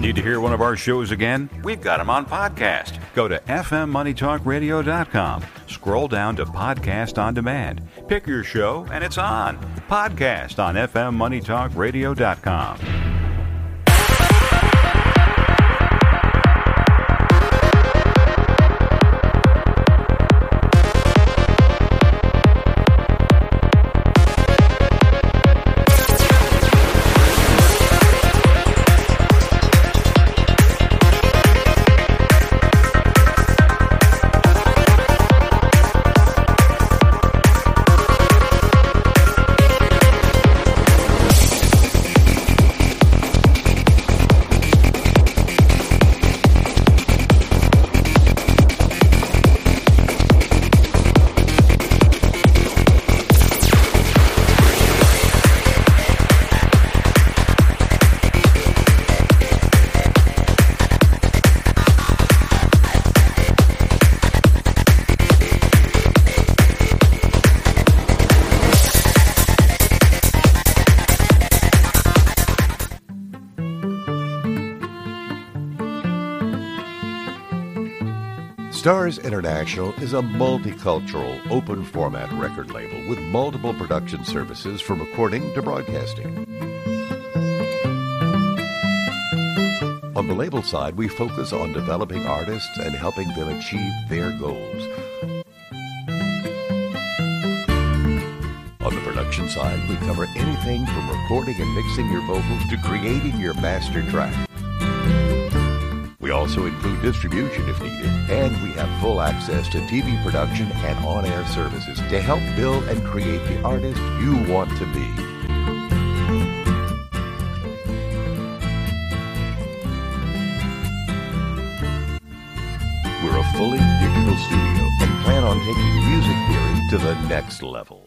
Need to hear one of our shows again? We've got them on podcast. Go to fmmoneytalkradio.com. Scroll down to Podcast on Demand. Pick your show, and it's on. Podcast on fmmoneytalkradio.com. International is a multicultural, open format record label with multiple production services from recording to broadcasting. On the label side, we focus on developing artists and helping them achieve their goals. On the production side, we cover anything from recording and mixing your vocals to creating your master track. Also include distribution if needed, and we have full access to TV production and on air services to help build and create the artist you want to be. We're a fully digital studio and plan on taking music theory to the next level.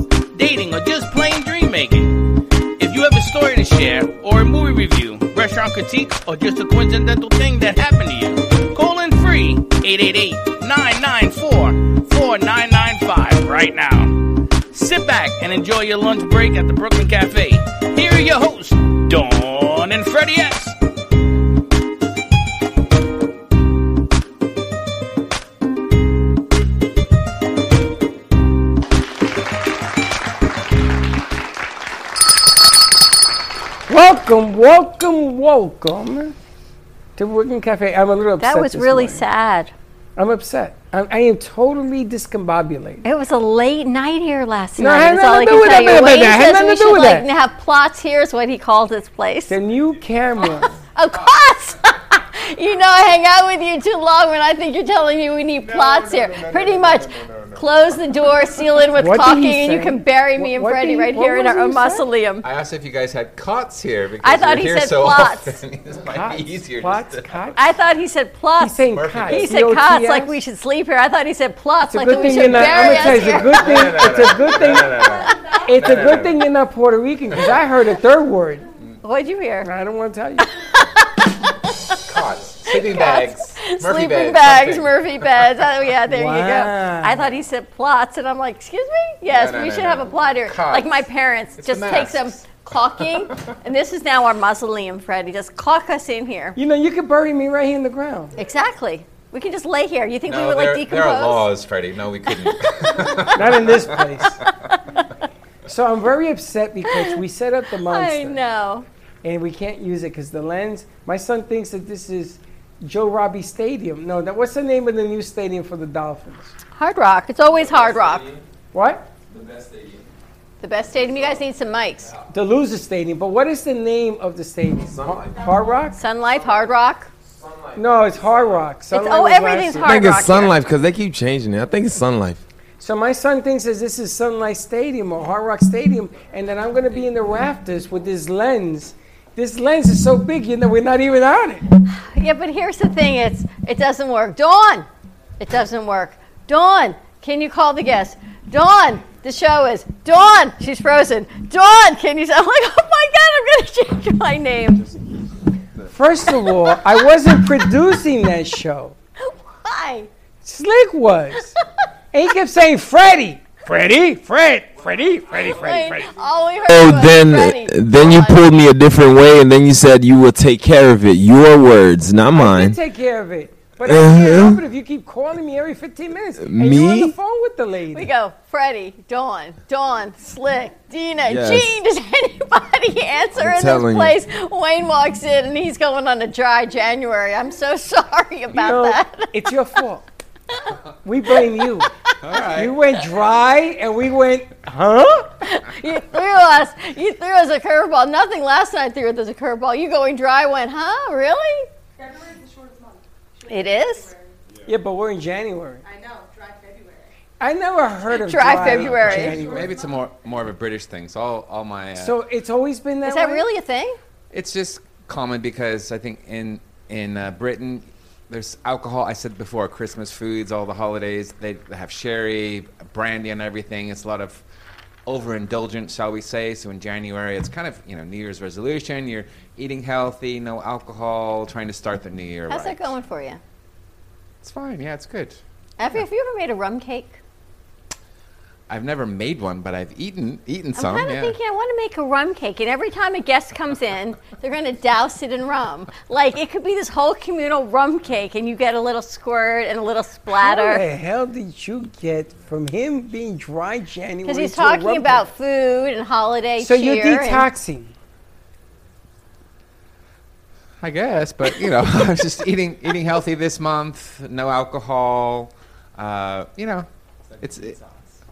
dating, or just plain dream making. If you have a story to share, or a movie review, restaurant critique, or just a coincidental thing that happened to you, call in free 888-994-4995 right now. Sit back and enjoy your lunch break at the Brooklyn Cafe. Here are your hosts, Dawn and Freddie S. Welcome, welcome, welcome to Brooklyn Cafe. I'm a little upset. That was this really morning. sad. I'm upset. I'm, I am totally discombobulated. It was a late night here last No, it night. had I nothing to do can with that, you. baby. Wayne That had says nothing we to do with like that. have plots here is what he calls this place. The new camera. Of course. you know I hang out with you too long when I think you're telling me we need plots here. Pretty much close the door, seal it with What caulking, and you can bury me and Freddie right here in our he mausoleum. I asked if you guys had cots here because I thought you're he here said so plots. often. this might Cots, be easier. Plots, to- cots. I thought he said plots. He's saying cots. he said cots, like we should sleep here. I thought he said plots, It's a like good we should you're not. I'm bury gonna us you, it's a here. good thing. It's a good thing. No, no, no. It's a No, no, good no. thing you're not Puerto Rican because I heard a third word. What'd you hear? I don't want to tell you. Cots, sleeping bags, Murphy Sleeping beds, bags, something. Murphy beds. Oh, yeah, there you go. I thought he said plots, and I'm like, excuse me? Yes, No, no, we no, should no. have a plot here. Cots. Like my parents, It's just take some masks. caulking, and this is now our mausoleum, Freddie. Just caulk us in here. You know, you could bury me right here in the ground. Exactly. We can just lay here. You think we would there, like there decompose? are laws, Freddie. No, we couldn't. Not in this place. So I'm very upset because we set up the monster. I know. And we can't use it because the lens. My son thinks that this is Joe Robbie Stadium. No, that, what's the name of the new stadium for the Dolphins? Hard Rock. It's always Hard Rock. What? The best stadium. The best stadium. You guys need some mics. The Loser Stadium. But what is the name of the stadium? Sun Hard Rock. Sun Life, Hard Rock. Sun No, it's Hard Rock. Sun It's, Life oh, everything's Hard Rock. I think it's rock. Sun. Life because they keep changing it. I think it's Sun Life. So my son thinks that this is Sun Life Stadium or Hard Rock Stadium, and that I'm going to be in the rafters with this lens. This lens is so big, you know, we're not even on it. Yeah, but here's the thing: it's it doesn't work. Dawn, it doesn't work. Dawn, can you call the guest? Dawn, the show is Dawn. She's frozen. Dawn, can you? Oh I'm like, oh my god, I'm gonna change my name. First of all, I wasn't producing that show. Why? Slick was. And he kept saying, Freddie, Freddie, Fred, Freddie, Freddie, Freddie, Wait, Freddie. all we heard Oh, was then Freddie. then you pulled me a different way, and then you said you will take care of it. Your words, not I mine. did take care of it. But I can't Uh-huh. help it if you keep calling me every 15 minutes. And you're on the phone with the lady. We go, Freddie, Dawn, Dawn, Slick, Dina, Yes. Gene. Does anybody answer I'm in telling this you. place? Wayne walks in and he's going on a dry January. I'm so sorry about You know, that. it's your fault. We blame you. All right. You went dry and we went, huh? You threw us. You threw us a curveball. Nothing last night threw us a curveball. You going dry went, huh? Really? February's the shortest month. It is Yeah, but we're in January. I know, dry February. I never heard of Dry dry February. January. Maybe it's a more more of a British thing. So all, all my uh, So it's always been that Is that way? really a thing? it's just common because I think in in uh, Britain there's alcohol. I said before, Christmas foods, all the holidays they, they have sherry, brandy, and everything. It's a lot of overindulgence, shall we say? So in January, it's kind of you know New Year's resolution. You're eating healthy, no alcohol, trying to start the new year. How's right. that going for you? It's fine. Yeah, it's good. Have you, have you ever made a rum cake? I've never made one, but I've eaten eaten I'm some. kind of yeah. thinking I want to make a rum cake, and every time a guest comes in, they're going to douse it in rum. Like it could be this whole communal rum cake, and you get a little squirt and a little How splatter. the hell did you get from him being dry January? Because he's to talking about cake? food and holiday So you're detoxing. I guess, but you know, I was just eating eating healthy this month, no alcohol. Uh, you know, it's it,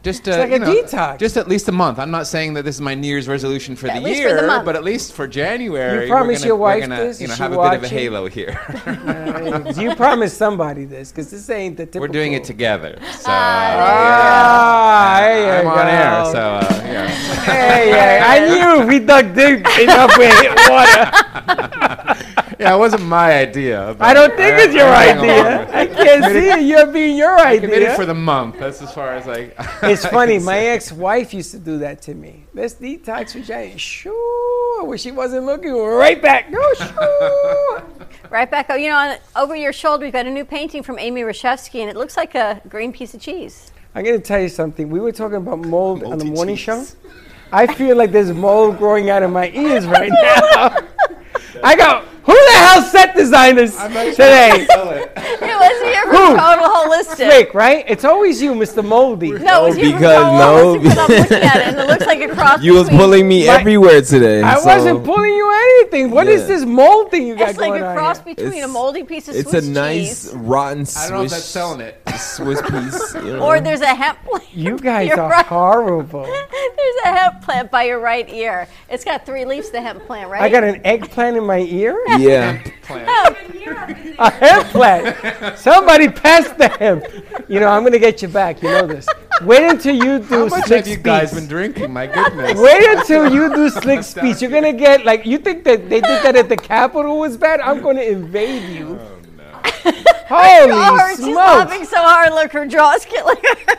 just uh, like a know, detox. Just at least a month. I'm not saying that this is my New Year's resolution for At the least for year, the but at least for January, You promise we're gonna, your wife we're gonna, this? You know, have a bit of a halo here. Uh, you promised somebody this because this ain't the typical. we're doing it together, so Ah, there yeah, I'm you on air, so uh, yeah. Hey, yeah, I knew we dug deep enough we hit water. yeah, it wasn't my idea. I don't think it's your I'm going along idea. I can't see it. You're being your Committed idea. for the month. That's as far as like. It's funny. can My ex-wife used to do that to me. Let's detox for January. Sure. When she wasn't looking, we're right back. No, sure. Right back, oh, you know, on, over your shoulder, we've got a new painting from Amy Rashevsky, and it looks like a green piece of cheese. I'm gonna tell you something. We were talking about mold on the morning show. I feel like there's mold growing out of my ears right now. I go, who the hell set designers today? It was here Who? from Total Holistic. Fake, right? It's always you, Mr. Moldy. No, it was here from Because Total no, Holistic, 'cause I'm looking at it, and it looks like a cross You was between- pulling me My- everywhere today. I so wasn't pulling you anything. What is Yeah. this mold thing you got It's like going a on cross here? between a It's- moldy piece of It's Swiss a nice cheese, rotten Swiss. I don't know if that's selling it. Swiss piece. you know. or there's a hemp plant. You guys You're are right. horrible. There's a hemp plant by your right ear. It's got three leaves, the hemp plant, right? I got an eggplant in my ear. Yeah. A hemp plant. Somebody pass the hemp. You know, I'm gonna get you back. You know this. Wait until you do How much slick have you guys been drinking? My goodness. Wait until you do slick speech. You're gonna get like you think that they did that at the Capitol was bad. I'm gonna invade you. Oh, Holy Oh, her, she's smokes! laughing so hard, look, her jaw's killing her.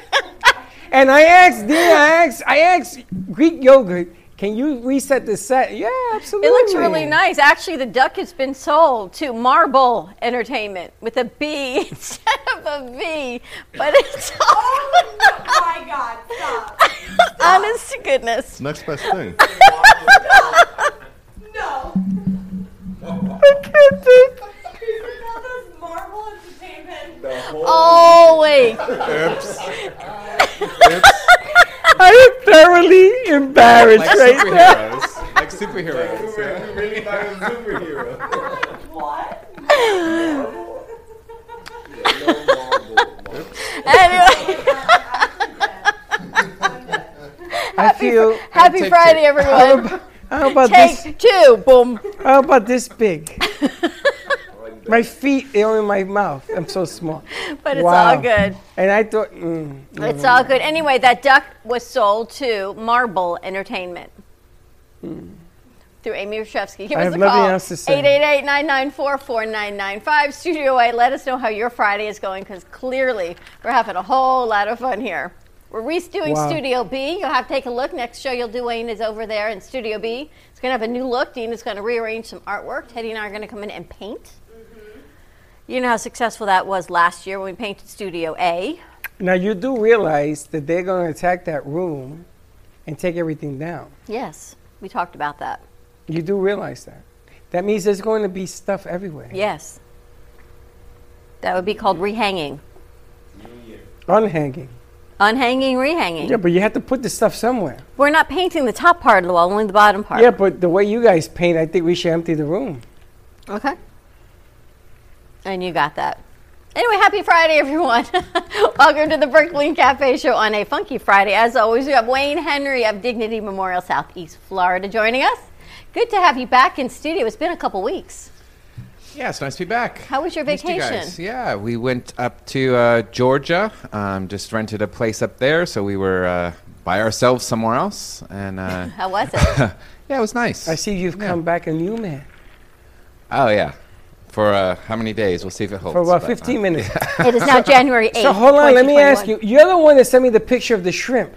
And I asked Dina, I asked, I asked Greek yogurt. Can you reset the set? Yeah, absolutely. It looks really nice. Actually, the duck has been sold to Marble Entertainment with a B instead of a V, but it's all. Oh my God, stop. honest to goodness. Next best thing. No. I can't take- All those Marvel Entertainment. Oh wait, I am thoroughly embarrassed Like right now. Like superheroes. Like superheroes. yeah. What? anyway, I feel. happy Friday, two. everyone. How about this? Take two, boom. How about this big? My feet are in my mouth. I'm so small. But it's Wow. all good. And I thought, mm, It's all good. Anyway, that duck was sold to Marble Entertainment. Through Amy Rashevsky. Give I us a call. else to say. 888-994-4995. Studio A, let us know how your Friday is going because clearly we're having a whole lot of fun here. We're redoing Wow. Studio B. You'll have to take a look. Next show you'll do, Wayne, is over there in Studio B. It's going to have a new look. Dean is going to rearrange some artwork. Teddy and I are going to come in and paint. You know how successful that was last year when we painted Studio A. now you do realize that they're going to attack that room and take everything down. Yes, we talked about that. You do realize that. That means there's going to be stuff everywhere. Yes. That would be called rehanging. Unhanging. Unhanging, rehanging. Yeah, but you have to put the stuff somewhere. We're not painting the top part of the wall, only the bottom part. Yeah, but the way you guys paint, I think we should empty the room. Okay. And you got that. Anyway, happy Friday, everyone. Welcome to the Brooklyn Cafe Show on a funky Friday. As always, we have Wayne Henry of Dignity Memorial Southeast Florida joining us. Good to have you back in studio. It's been a couple weeks. Yeah, it's nice to be back. How was your Missed you vacation? guys. Yeah, we went up to uh, Georgia. Um, just rented a place up there, so we were uh, by ourselves somewhere else, and uh, How was it? yeah, it was nice. I see you've come back a new man Oh yeah, for uh, how many days? We'll see if it holds. for about but, uh, 15 minutes. it is now January 8th. So hold on, let me ask you. You're the one that sent me the picture of the shrimp.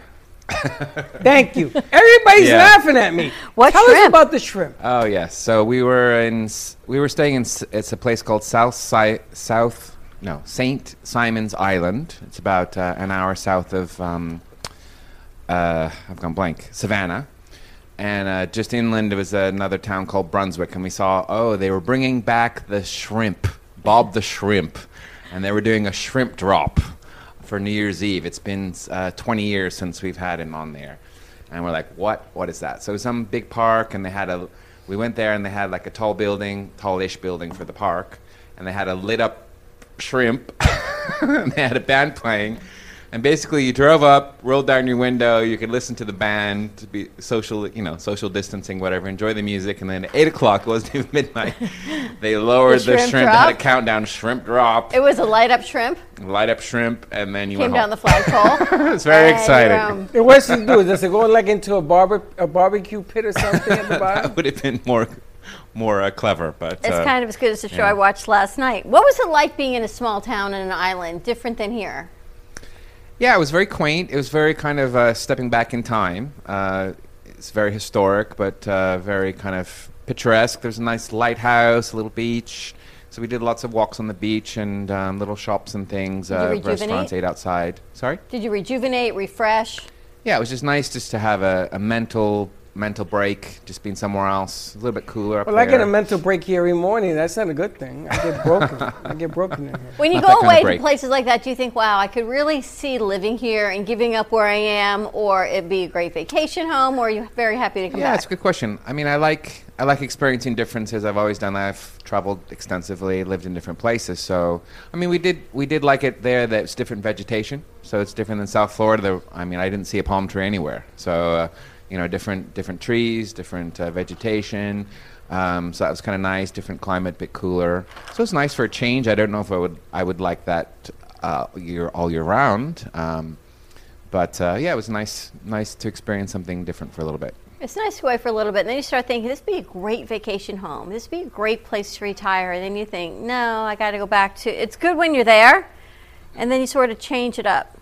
Thank you. Everybody's Yeah. laughing at me. What Tell us about the shrimp. Oh yes. So we were in. We were staying in. It's a place called South si- South. No, Saint Simons Island. It's about uh, an hour south of. Um, uh, I've gone blank. Savannah, and uh, just inland was another town called Brunswick, and we saw. Oh, they were bringing back the shrimp, Bob the shrimp, and they were doing a shrimp drop for New Year's Eve. It's been uh, 20 years since we've had him on there. And we're like, what? What is that? So some big park, and they had a. We went there, and they had like a tall building, tallish building for the park, and they had a lit up shrimp, and they had a band playing. And basically, you drove up, rolled down your window. You could listen to the band, to be social, you know, social distancing, whatever. Enjoy the music, and then at eight o'clock, it wasn't even midnight. They lowered The the, shrimp shrimp. They had a countdown shrimp drop, It was a light up shrimp. light up shrimp, and then you Came went down home. the flagpole. it's very And, exciting. um, And what's it do? Does it go like into a barber a barbecue pit or something at the that bottom? would have been more, more uh, clever. But It's uh, kind of as good as the show yeah. I watched last night. What was it like being in a small town and an island, different than here? Yeah, it was very quaint. It was very kind of uh, stepping back in time. Uh, it's very historic, but uh, very kind of picturesque. There's a nice lighthouse, a little beach. So we did lots of walks on the beach and um, little shops and things. Uh, restaurants ate outside. Sorry. Did you rejuvenate, refresh? Yeah, it was just nice just to have a, a mental mental break, just being somewhere else, a little bit cooler up Well, I get a mental break here every morning. That's not a good thing. I get broken. I get broken in here. When you Not go that kind of away to places like that, do you think, wow, I could really see living here and giving up where I am, or it'd be a great vacation home, or are you very happy to come Yeah, back? it's a good question. I mean, I like I like experiencing differences. I've always done that. I've traveled extensively, lived in different places. So, I mean, we did we did like it there that it's different vegetation. So it's different than South Florida. I mean, I didn't see a palm tree anywhere. So, uh, you know, different different trees, different uh, vegetation. Um, so that was kind of nice. Different climate, bit cooler. So it's nice for a change. I don't know if I would I would like that uh, year all year round. Um, but uh, yeah, it was nice nice to experience something different for a little bit. It's nice to go away for a little bit, and then you start thinking, this would be a great vacation home. This would be a great place to retire. And then you think, no, I got to go back to. It's good when you're there, and then you sort of change it up.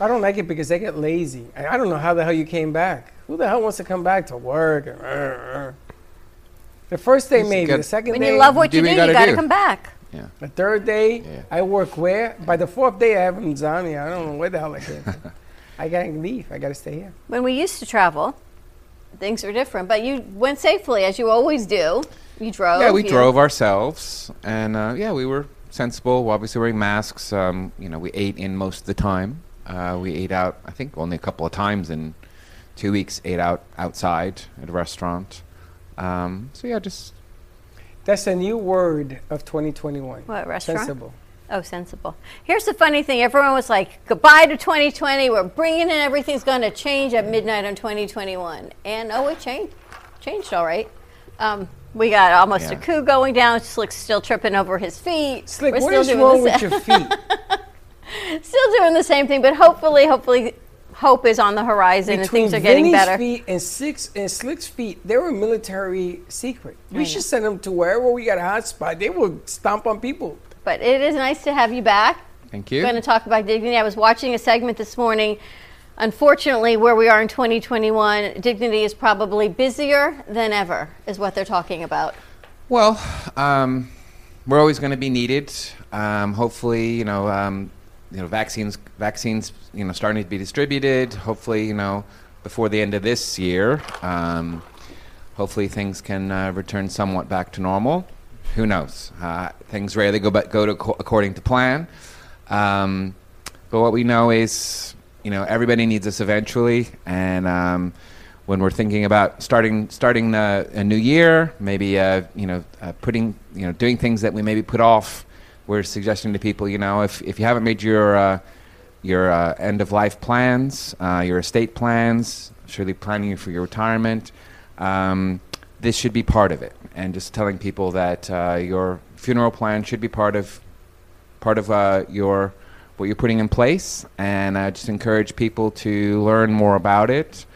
I don't like it because they get lazy. I I don't know how the hell you came back. Who the hell wants to come back to work? And. The first day It's maybe, good. the second When day, When you love what do you what do, you you gotta got to come back. Yeah. the third day, Yeah. I work where? By the fourth day, I have insomnia. I don't know where the hell I came from. I gotta leave. I gotta stay here. When we used to travel, things were different, but you went safely, as you always do. You drove. Yeah, we you- drove ourselves, and uh, yeah, we were sensible. Obviously, wearing masks. Um, you know, we ate in most of the time. Uh, we ate out. I think only a couple of times in two weeks. Ate out outside at a restaurant. Um, so yeah, just That's a new word of 2021. What, restaurant? Sensible. Oh, sensible. Here's the funny thing everyone was like, goodbye to 2020. We're bringing in everything's going to change at midnight on 2021. And oh, it changed. Changed all right. Um, We got almost a coup going down. Slick's still tripping over his feet. Slick, We're what still is doing wrong with your feet? Still doing the same thing, but hopefully, hopefully, hope is on the horizon and things are getting Vinny's better. feet and Slick's and Slick's feet, they were military secret. We should send them to wherever we got a hot spot. They will stomp on people. But it is nice to have you back. Thank you. We're going to talk about dignity. I was watching a segment this morning. Unfortunately, where we are in 2021, dignity is probably busier than ever, is what they're talking about. Well, um, we're always going to be needed. Um, hopefully, you know, um, you know, vaccines, vaccines, you know, starting to be distributed. Hopefully, you know, before the end of this year, um, hopefully things can uh, return somewhat back to normal. Who knows? Uh, things rarely go but go to co- according to plan. Um, but what we know is, you know, everybody needs us eventually, and um, when we're thinking about starting starting the, a new year, maybe uh, you know, uh, putting you know, doing things that we maybe put off, we're suggesting to people, you know, if if you haven't made your uh, your uh, end of life plans, uh, your estate plans, surely planning for your retirement. Um, this should be part of it, and just telling people that uh, your funeral plan should be part of part of uh, your what you're putting in place, and I just encourage people to learn more about it,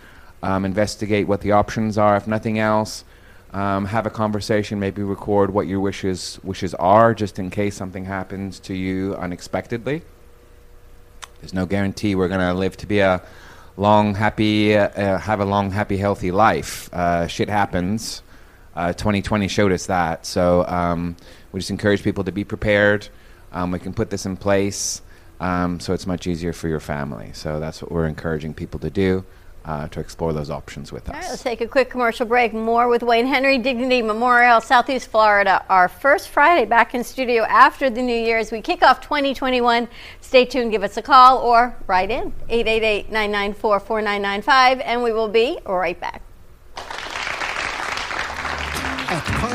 um, investigate what the options are. If nothing else, um, have a conversation. Maybe record what your wishes wishes are, just in case something happens to you unexpectedly. There's no guarantee we're going to live to be a long, happy, uh, uh, have a long, happy, healthy life. Uh, shit happens. Uh, 2020 showed us that. So um, we just encourage people to be prepared. Um, we can put this in place um, so it's much easier for your family. So that's what we're encouraging people to do. Uh, to explore those options with All right, let's us. take a quick commercial break. More with Wayne Henry, Dignity Memorial, Southeast Florida. Our first Friday back in studio after the New Year as we kick off 2021. Stay tuned, give us a call or write in 888 994 4995, and we will be right back.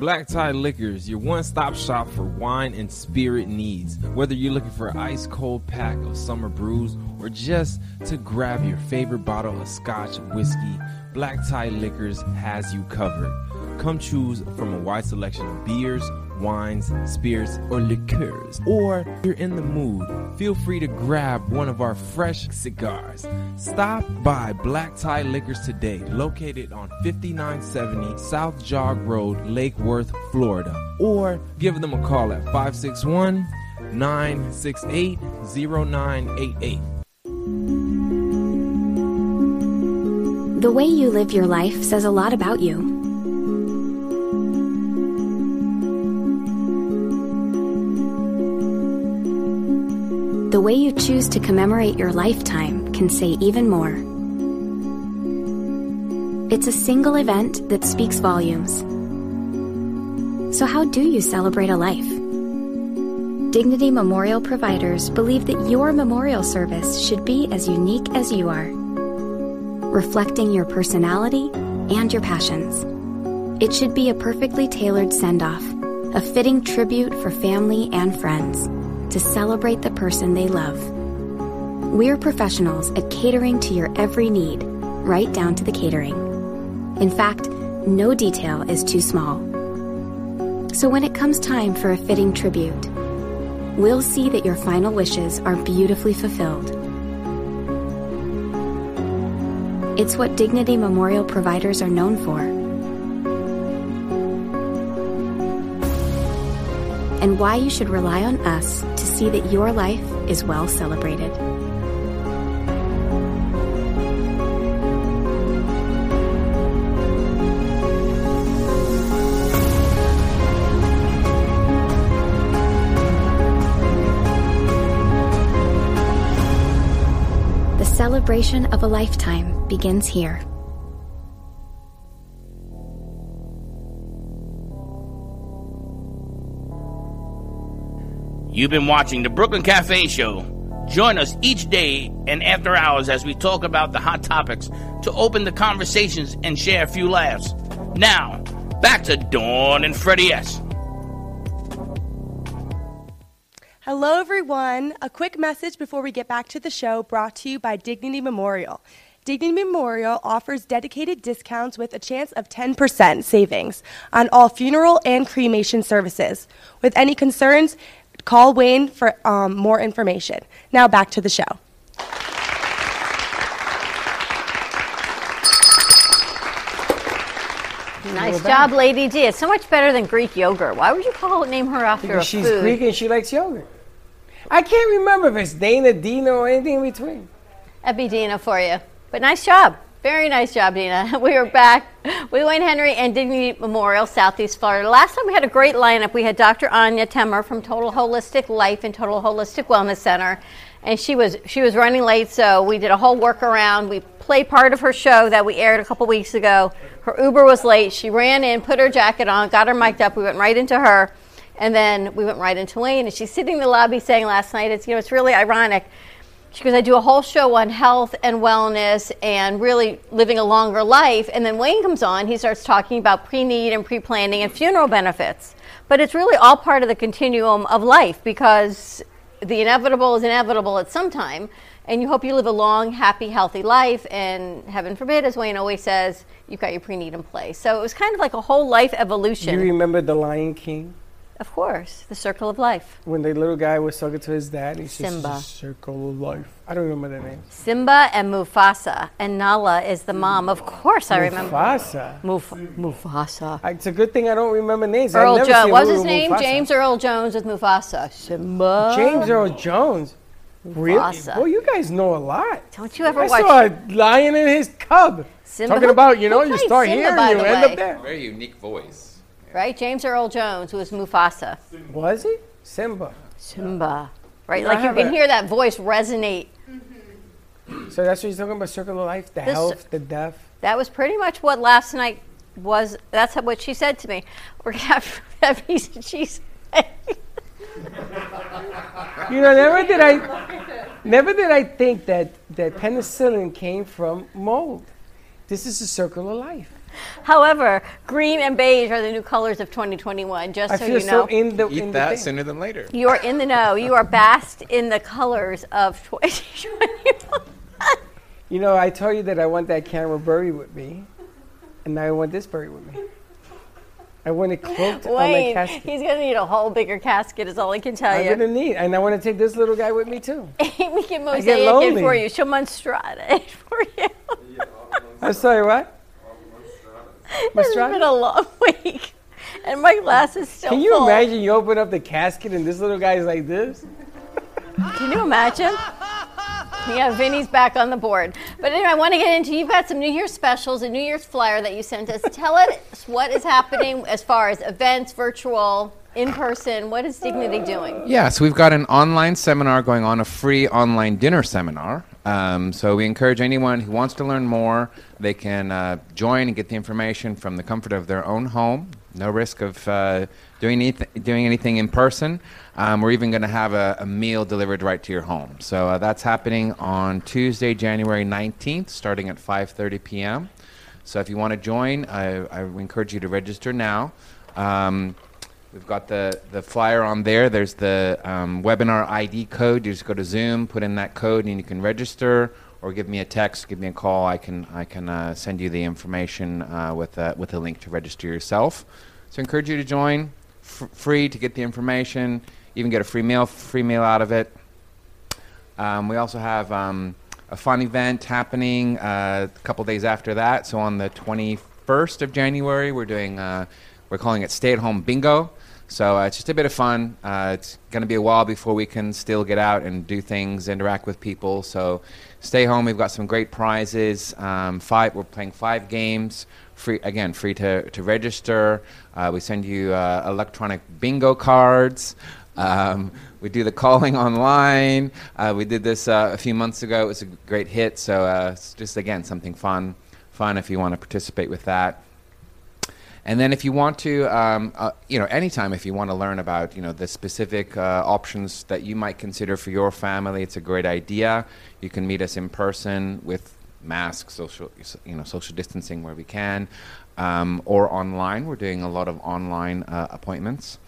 Black Tie Liquors, your one stop shop for wine and spirit needs. Whether you're looking for an ice cold pack of summer brews or just to grab your favorite bottle of scotch whiskey, Black Tie Liquors has you covered. Come choose from a wide selection of beers, wines, spirits, or liqueurs. Or if you're in the mood, feel free to grab one of our fresh cigars. Stop by Black Tie Liquors today, located on 5970 South Jog Road, Lake Worth, Florida. Or give them a call at 561 968 0988. The way you live your life says a lot about you. The way you choose to commemorate your lifetime can say even more. It's a single event that speaks volumes. So, how do you celebrate a life? Dignity Memorial providers believe that your memorial service should be as unique as you are, reflecting your personality and your passions. It should be a perfectly tailored send off, a fitting tribute for family and friends to celebrate the person they love. We're professionals at catering to your every need, right down to the catering. In fact, no detail is too small. So when it comes time for a fitting tribute, we'll see that your final wishes are beautifully fulfilled. It's what Dignity Memorial providers are known for. and why you should rely on us to see that your life is well celebrated. The celebration of a lifetime begins here. You've been watching the Brooklyn Cafe Show. Join us each day and after hours as we talk about the hot topics to open the conversations and share a few laughs. Now, back to Dawn and Freddie S. Hello, everyone. A quick message before we get back to the show brought to you by Dignity Memorial. Dignity Memorial offers dedicated discounts with a chance of 10% savings on all funeral and cremation services. With any concerns, call Wayne for um, more information. Now back to the show. Nice job. Lady D. It's so much better than Greek yogurt. Why would you call name her after Because a she's food? Greek and she likes yogurt. I can't remember if it's Dana, Dina, or anything in between. That'd be Dina for you. But nice job. Very nice job, Dina. We are back with Wayne Henry and Dignity Memorial, Southeast Florida. Last time we had a great lineup. We had Dr. Anya Temmer from Total Holistic Life and Total Holistic Wellness Center. And she was she was running late, so we did a whole workaround. We played part of her show that we aired a couple weeks ago. Her Uber was late. She ran in, put her jacket on, got her mic'd up. We went right into her. And then we went right into Wayne, and she's sitting in the lobby saying last night, it's you know, it's really ironic. She goes, I do a whole show on health and wellness and really living a longer life. And then Wayne comes on, he starts talking about pre need and pre planning and funeral benefits. But it's really all part of the continuum of life because the inevitable is inevitable at some time. And you hope you live a long, happy, healthy life. And heaven forbid, as Wayne always says, you've got your pre need in place. So it was kind of like a whole life evolution. You remember The Lion King? Of course, the circle of life. When the little guy was talking to his dad, he says, Simba. "It's a Circle of life. I don't remember their names. Simba and Mufasa, and Nala is the mom. Of course, I remember. Mufasa. Muf- Mufasa. I- It's a good thing I don't remember names. I've Earl never Jones. a What was his movie with name? Mufasa. James Earl Jones with Mufasa. Simba. James Earl Jones. Really? Mufasa. Well, you guys know a lot. Don't you ever I watch saw a lion and his cub. Simba? Talking about, you know, you played start Simba, here by and you the end way? up there. Very unique voice. Right? James Earl Jones, was Mufasa. Was he? Simba. Simba. Right? Like you can a- hear that voice resonate. Mm-hmm. So that's what he's talking about, circle of life, the This- health, the death. That was pretty much what last night was. That's what she said to me. We're going to have that piece of cheese. You know, never did I, never did I think that that penicillin came from mold. This is a circle of life. However, green and beige are the new colors of 2021, just I so feel you know. so in the Eat in that the sooner than later. You are in the know. You are basked in the colors of 2021. You know, I told you that I want that camera buried with me, and now I want this buried with me. I want it cloaked on my Wayne, casket. he's going to need a whole bigger casket, is all I can tell you. I'm gonna need, and I want to take this little guy with me too. we can I mosaic get it for you. She'll monstrata it for you. I'm sorry, what? It's been a long week, and my glass is still Can you full. imagine you open up the casket and this little guy's like this? Can you imagine? Yeah, Vinny's back on the board. But anyway, I want to get into you've got some New Year's specials, a New Year's flyer that you sent us. Tell us what is happening as far as events, virtual, in person. What is Dignity doing? Yeah, so we've got an online seminar going on, a free online dinner seminar. Um, so we encourage anyone who wants to learn more, they can uh, join and get the information from the comfort of their own home. No risk of uh, doing, anyth- doing anything in person. Um, we're even going to have a, a meal delivered right to your home. So uh, that's happening on Tuesday, January 19th, starting at 5:30 p.m. So if you want to join, I, I encourage you to register now. Um, We've got the, the flyer on there. There's the um, webinar ID code. You just go to Zoom, put in that code, and you can register, or give me a text, give me a call. I can I can uh, send you the information uh, with a, with a link to register yourself. So I encourage you to join. F- free to get the information. Even get a free meal free meal out of it. Um, we also have um, a fun event happening uh, a couple days after that. So on the 21st of January, we're doing uh, we're calling it Stay at Home Bingo. So uh, it's just a bit of fun. Uh, it's going to be a while before we can still get out and do things, interact with people. So stay home. We've got some great prizes. Um, five. We're playing five games. Free again, free to to register. Uh, we send you uh, electronic bingo cards. Um, we do the calling online. Uh, we did this uh, a few months ago. It was a great hit. So it's just again something fun, fun if you want to participate with that. And then if you want to, um, uh, you know, anytime if you want to learn about, you know, the specific uh, options that you might consider for your family, it's a great idea. You can meet us in person with masks, social, you know, social distancing where we can, um, or online. We're doing a lot of online uh, appointments.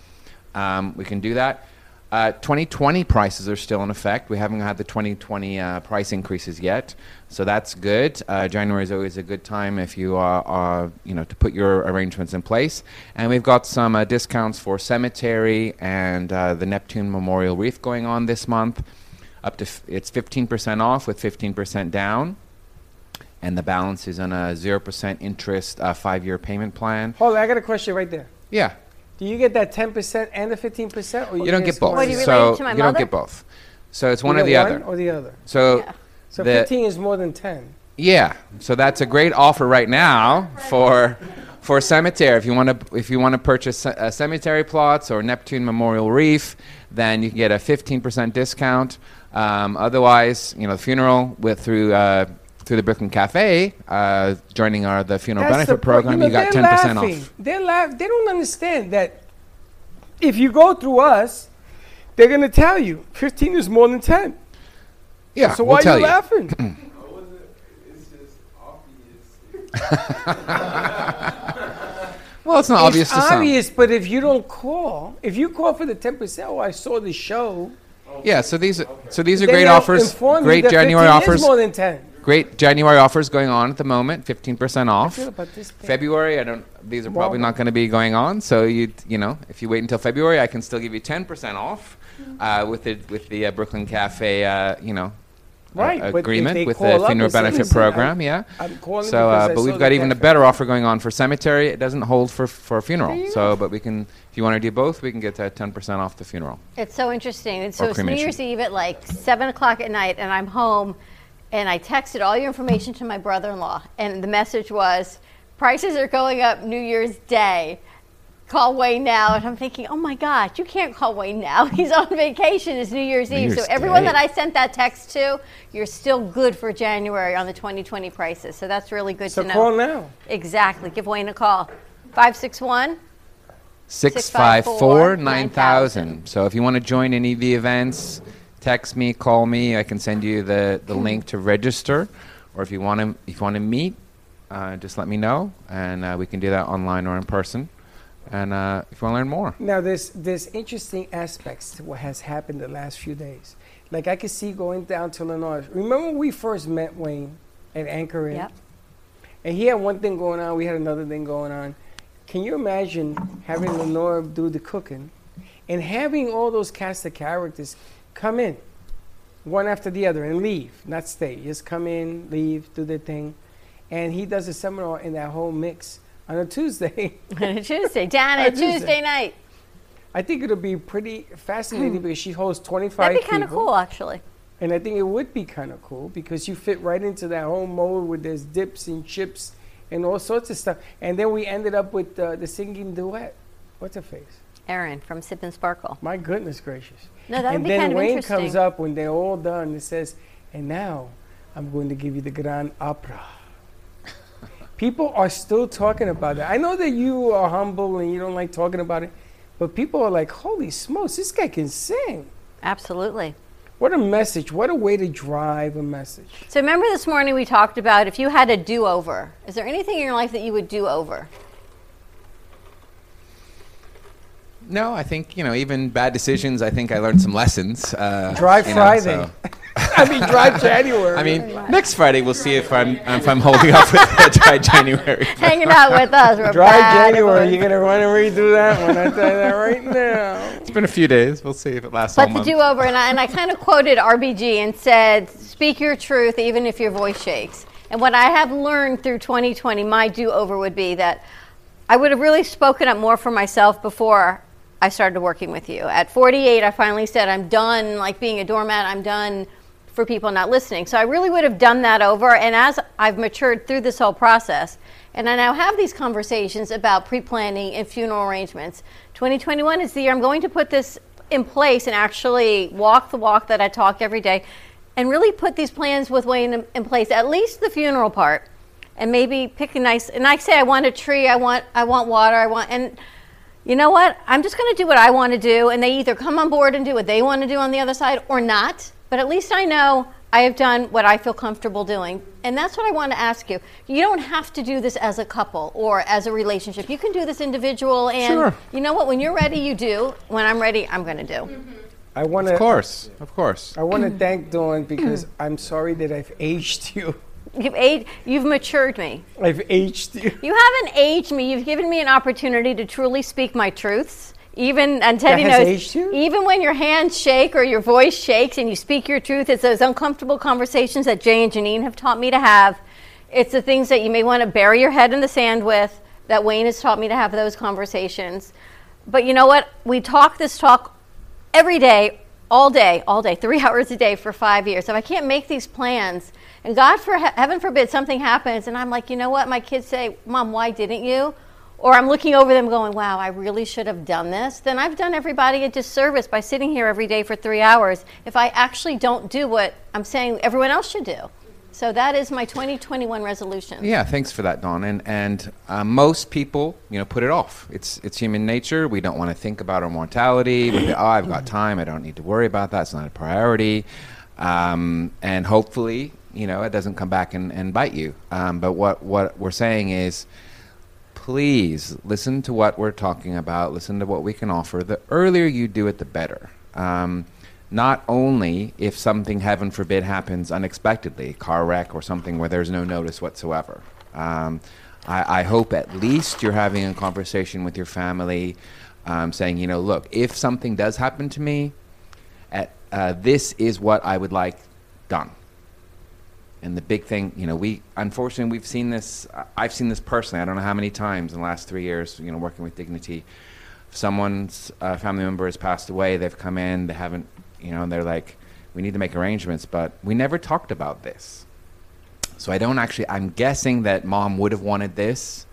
Um, we can do that. Uh, 2020 prices are still in effect. We haven't had the 2020 uh, price increases yet, so that's good. Uh, January is always a good time if you are, are, you know, to put your arrangements in place. And we've got some uh, discounts for cemetery and uh, the Neptune Memorial Reef going on this month. Up to f- it's 15% off with 15% down, and the balance is on a zero percent interest uh, five-year payment plan. Hold on, I got a question right there. Yeah. Do you get that 10% and the 15%? Or You don't just get both. one? so you don't get both. So it's You one or get the other. or the other. So So the- 15 is more than 10. Yeah, so that's a great offer right now for for cemetery. If you want to if you want to purchase ce- uh, cemetery plots or Neptune Memorial Reef, then you can get a 15% discount. Um, otherwise, you know, the funeral with through uh, through the Brooklyn Cafe, uh, joining our the funeral That's the benefit pro- program, know, you, got 10% off. They're laugh- They don't understand that if you go through us, they're going to tell you 15 is more than 10. Yeah, So we'll why are you you. laughing? Well, it's not it's obvious obvious, but if you don't call, if you call for the 10%, oh, I saw the show. Yeah, so these are, so these are great offers. Great January offers. more than 10. Great January offers going on at the moment. Fifteen percent off. feel about this. February, I don't. These are probably not going to be going on. So you you know, if you wait until February, I can still give you ten percent off uh, with the with the uh, Brooklyn Cafe. Uh, you know. Right, but agreement with the funeral benefit program, I'm- yeah. I'm calling so, because uh, I but we've the got even a cafe." better offer going on for cemetery. It doesn't hold for for funeral. So, but we can, if you want to do both, we can get that ten percent off the funeral. It's so interesting. And so it's New cremation. Year's Eve at like seven o'clock at night, and I'm home, and I texted all your information to my brother-in-law, and the message was, "Prices are going up New Year's Day. Call Wayne now." And I'm thinking, "Oh my God, you can't call Wayne now. He's on vacation. It's New Year's New Eve." Year's so everyone Day. that I sent that text to, you're still good for January on the 2020 prices. So that's really good So to know. call now. Exactly. Give Wayne a call. Five six one. 654 9000. So if you want to join any of the events, text me, call me. I can send you the, the link to register. Or if you want to, if you want to meet, uh, just let me know, and uh, we can do that online or in person. And uh, if you want to learn more, Now, there's there's interesting aspects to what has happened the last few days. Like I could see going down to Illinois. Remember when we first met Wayne at Anchorage, Yep. And he had one thing going on, we had another thing going on. Can you imagine having Lenore do the cooking and having all those cast of characters come in one after the other and leave, not stay. Just come in, leave, do their thing. And he does a seminar in that whole mix on a Tuesday. On a Tuesday, down On a Tuesday. Tuesday night. I think it'll be pretty fascinating because she hosts 25 Hmm. That'd be kind of cool, actually. And I think it would be kind of cool because you fit right into that whole mode where there's dips and chips and all sorts of stuff. And then we ended up with uh, the singing duet. What's her face? Erin from Sip and Sparkle. My goodness gracious. No, that would and be then kind of Wayne interesting. comes up when they're all done and says, and now I'm going to give you the Grand Opera. people are still talking about it. I know that you are humble and you don't like talking about it, but people are like, holy smokes, this guy can sing. Absolutely. What a message. What a way to drive a message. So remember this morning we talked about if you had a do-over. Is there anything in your life that you would do over? No, I think you know even bad decisions. I think I learned some lessons. Uh, Drive you know, Friday. so- I mean, drive January. I mean, next Friday we'll see if I'm if I'm holding up with the dry January. Hanging out with us. We're Dry bad January. boys. You're going to run and redo that one. I tell you that right now. It's been a few days. We'll see if it lasts all But the month. do-over, and I, and I kind of quoted RBG and said, "Speak your truth, even if your voice shakes." And what I have learned through 2020, my do-over would be that I would have really spoken up more for myself before I started working with you. At 48, I finally said, "I'm done, like being a doormat. I'm done." For people not listening. So I really would have done that over. And as I've matured through this whole process, and I now have these conversations about pre planning and funeral arrangements, 2021 is the year I'm going to put this in place and actually walk the walk that I talk every day and really put these plans with Wayne in, in place, at least the funeral part, and maybe pick a nice, and I say I want a tree, I want, I want water, I want, and you know what? I'm just going to do what I want to do, and they either come on board and do what they want to do on the other side or not. But at least I know I have done what I feel comfortable doing. And that's what I want to ask you. You don't have to do this as a couple or as a relationship. You can do this individual, and Sure. you know what? When you're ready, you do. When I'm ready, I'm going to do. Mm-hmm. I want to. Of course, of course. I want to mm. thank Dawn because I'm sorry that I've aged you. You've aged, you've matured me. I've aged you. You haven't aged me. You've given me an opportunity to truly speak my truths. Even and Teddy knows. aged you? Even when your hands shake or your voice shakes and you speak your truth, it's those uncomfortable conversations that Jay and Janine have taught me to have. It's the things that you may want to bury your head in the sand with. That Wayne has taught me to have those conversations. But you know what? We talk this talk every day, all day, all day, three hours a day for five years. If I can't make these plans, and God for heaven forbid something happens, and I'm like, you know what? My kids say, "Mom, why didn't you?" Or I'm looking over them, going, "Wow, I really should have done this." Then I've done everybody a disservice by sitting here every day for three hours. If I actually don't do what I'm saying everyone else should do. So that is my 2021 resolution. Yeah, thanks for that, Dawn. And and uh, most people, you know, put it off. It's it's human nature. We don't want to think about our mortality. We think, oh, I've got time. I don't need to worry about that. It's not a priority. Um, and hopefully, you know, it doesn't come back and, and bite you. Um, but what what we're saying is, please listen to what we're talking about. Listen to what we can offer. The earlier you do it, the better. Um, not only if something, heaven forbid, happens unexpectedly, car wreck or something where there's no notice whatsoever. Um, I, I hope at least you're having a conversation with your family, um, saying, you know, look, if something does happen to me, at, uh, this is what I would like done. And the big thing, you know, we unfortunately we've seen this. I've seen this personally. I don't know how many times in the last three years, you know, working with Dignity. Someone's uh, family member has passed away. They've come in. They haven't, you know, and they're like, we need to make arrangements, but we never talked about this. So I don't actually. I'm guessing that mom would have wanted this,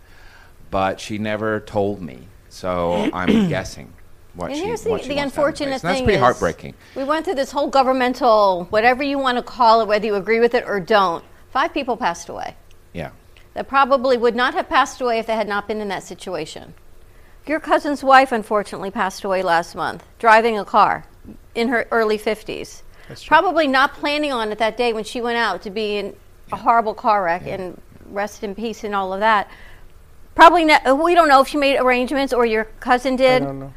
but she never told me. So I'm guessing what and she. here's the, she the wants to have in unfortunate thing That's pretty heartbreaking. We went through this whole governmental, whatever you want to call it, whether you agree with it or don't. Five people passed away Yeah. that probably would not have passed away if they had not been in that situation. Your cousin's wife, unfortunately, passed away last month driving a car in her early 50s. Probably not planning on it that day when she went out to be in a horrible car wreck and rest in peace and all of that. Probably not, we don't know if she made arrangements or your cousin did. I don't know.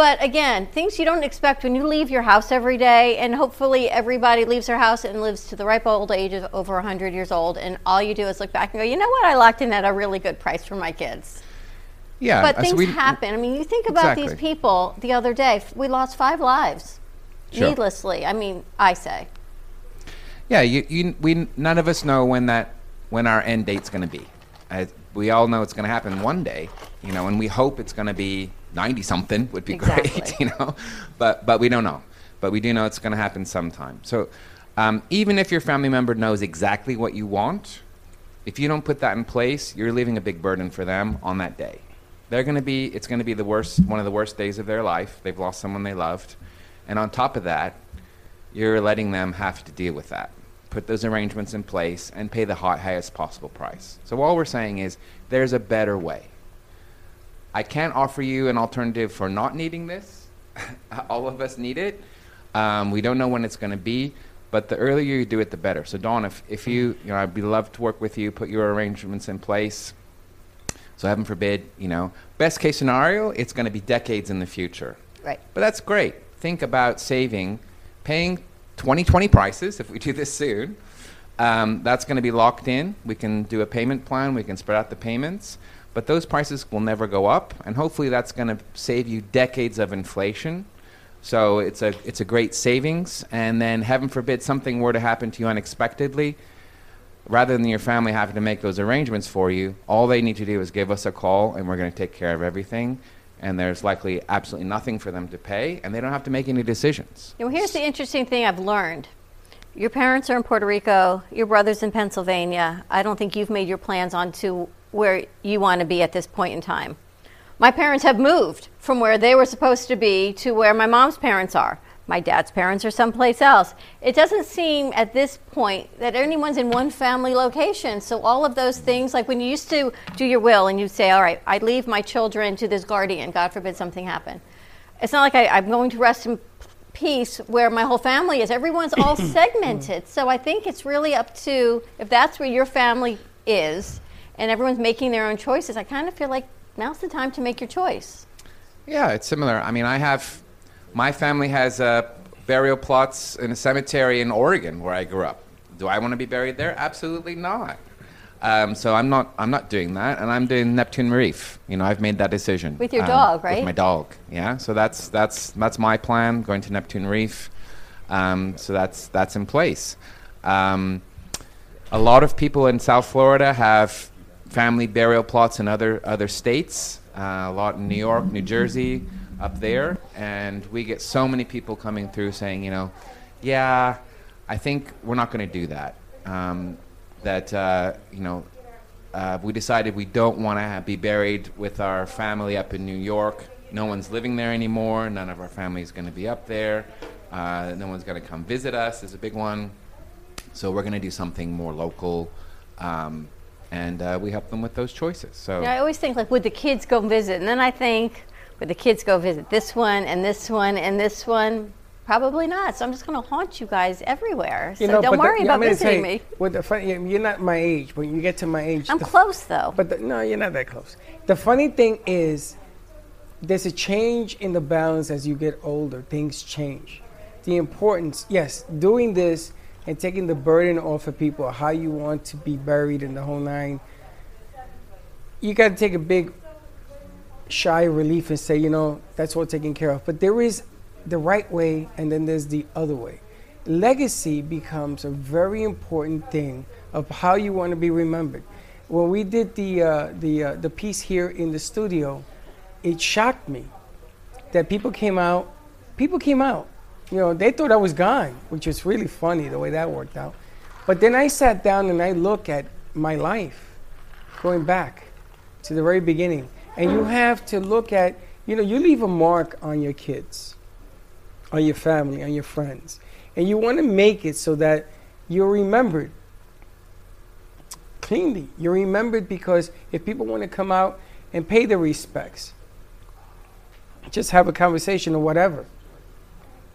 But again, things you don't expect when you leave your house every day, and hopefully everybody leaves their house and lives to the ripe old age of over 100 years old, and all you do is look back and go, you know what, I locked in at a really good price for my kids. Yeah. but things we- happen. I mean, you think about these people the other day, we lost five lives Sure. needlessly. I mean, I say. Yeah, you, you, we, none of us know when that, when our end date's going to be. Uh, we all know it's going to happen one day, you know, and we hope it's going to be ninety something would be great, you know, but but we don't know. But we do know it's going to happen sometime. So um, even if your family member knows exactly what you want, if you don't put that in place, you're leaving a big burden for them on that day. They're going to be, it's going to be the worst, one of the worst days of their life. They've lost someone they loved, and on top of that, you're letting them have to deal with that. Put those arrangements in place and pay the highest possible price. So all we're saying is there's a better way. I can't offer you an alternative for not needing this. all of us need it. Um, we don't know when it's going to be, but the earlier you do it, the better. So Dawn, if, if you, you know, I'd be love to work with you, put your arrangements in place. So heaven forbid, you know, best case scenario, it's going to be decades in the future. Right. But that's great. Think about saving, paying 2020 prices if we do this soon. Um, that's going to be locked in. We can do a payment plan. We can spread out the payments. But those prices will never go up, and hopefully that's going to save you decades of inflation. So it's a it's a great savings. And then heaven forbid something were to happen to you unexpectedly, rather than your family having to make those arrangements for you, all they need to do is give us a call, and we're going to take care of everything. And there's likely absolutely nothing for them to pay, and they don't have to make any decisions. You know, here's the interesting thing I've learned. Your parents are in Puerto Rico, your brother's in Pennsylvania. I don't think you've made your plans on to where you want to be at this point in time. my parents have moved from where they were supposed to be to where my mom's parents are. My dad's parents are someplace else. It doesn't seem at this point that anyone's in one family location. So, all of those things, like when you used to do your will and you'd say, All right, I leave my children to this guardian, God forbid something happen. It's not like I, I'm going to rest in peace where my whole family is. Everyone's all segmented. So, I think it's really up to if that's where your family is and everyone's making their own choices, I kind of feel like now's the time to make your choice. Yeah, it's similar. I mean, I have my family has uh, burial plots in a cemetery in Oregon where I grew up. Do I want to be buried there? Absolutely not. Um, so I'm not. I'm not doing that, and I'm doing Neptune Reef. You know, I've made that decision With your um, dog, right? With my dog. Yeah. So that's that's that's my plan. Going to Neptune Reef. Um, so that's that's in place. Um, a lot of people in South Florida have family burial plots in other other states. Uh, a lot in New York, New Jersey, up there, and we get so many people coming through saying, you know, yeah, I think we're not going to do that. Um, that uh, you know, uh, we decided we don't want to be buried with our family up in New York. No one's living there anymore. None of our family is going to be up there. Uh, no one's going to come visit us. Is a big one. So we're going to do something more local, um, and uh, we help them with those choices. So Yeah, I always think like, would the kids go visit? And then I think, would the kids go visit this one and this one and this one? Probably not. So I'm just going to haunt you guys everywhere. So don't but the- worry yeah, about gonna visiting you, me. What the funny, you're not my age, When you get to my age. I'm the- close though. But the, no, you're not that close. The funny thing is, there's a change in the balance as you get older. Things change. The importance, yes, doing this and taking the burden off of people, how you want to be buried in the whole nine. You got to take a big shy relief and say, you know, that's all taken care of. But there is the right way, and then there's the other way. Legacy becomes a very important thing of how you want to be remembered. When we did the uh, the uh, the piece here in the studio, it shocked me that people came out. People came out. You know, they thought I was gone, which is really funny the way that worked out. But then I sat down and I look at my life, going back to the very beginning, and you have to look at. You know, you leave a mark on your kids on your family, on your friends. And you want to make it so that you're remembered cleanly. You're remembered because if people want to come out and pay their respects, just have a conversation or whatever,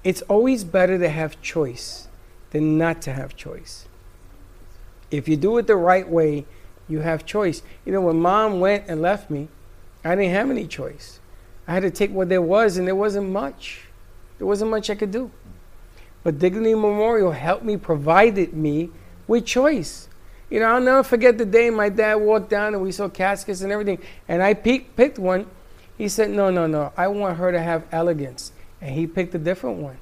it's always better to have choice than not to have choice. If you do it the right way, you have choice. You know, when mom went and left me, I didn't have any choice. I had to take what there was, and there wasn't much. There wasn't much I could do. But Dignity Memorial helped me, provided me with choice. You know, I'll never forget the day my dad walked down and we saw caskets and everything, and I picked, one. He said, No, no, no, I want her to have elegance. And he picked a different one.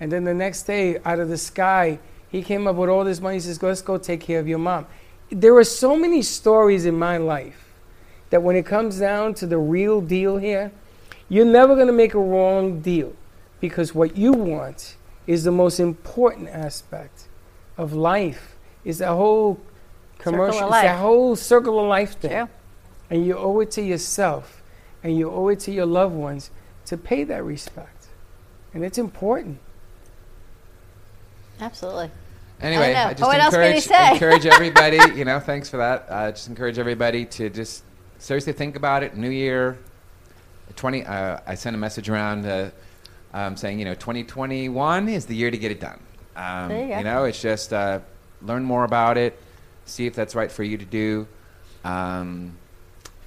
And then the next day, out of the sky, he came up with all this money. He says, Let's go take care of your mom. There are so many stories in my life that when it comes down to the real deal here, you're never going to make a wrong deal because what you want is the most important aspect of life. Is that whole commercial, it's that whole circle of life thing. True. And you owe it to yourself and you owe it to your loved ones to pay that respect. And it's important. Absolutely. Anyway, know. I, just What else can encourage, say? encourage everybody, you know, thanks for that. Uh, just encourage everybody to just seriously think about it. New Year, 20, uh, I sent a message around uh, um, saying, you know, 2021 is the year to get it done. Um, There you go. know, it's just uh, learn more about it, see if that's right for you to do. Um,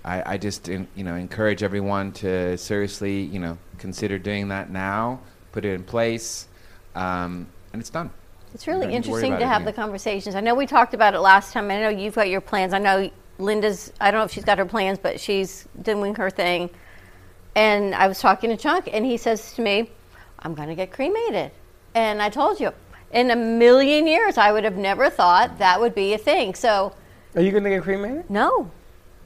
I, I just, en- you know, encourage everyone to seriously, you know, consider doing that now, put it in place, um, and it's done. It's really don't to interesting to have the conversations. I know we talked about it last time. I know you've got your plans. I know Linda's, I don't know if she's got her plans, but she's doing her thing. And I was talking to Chunk, and he says to me, I'm going to get cremated. And I told you, in a million years, I would have never thought that would be a thing. So, Are you going to get cremated? no.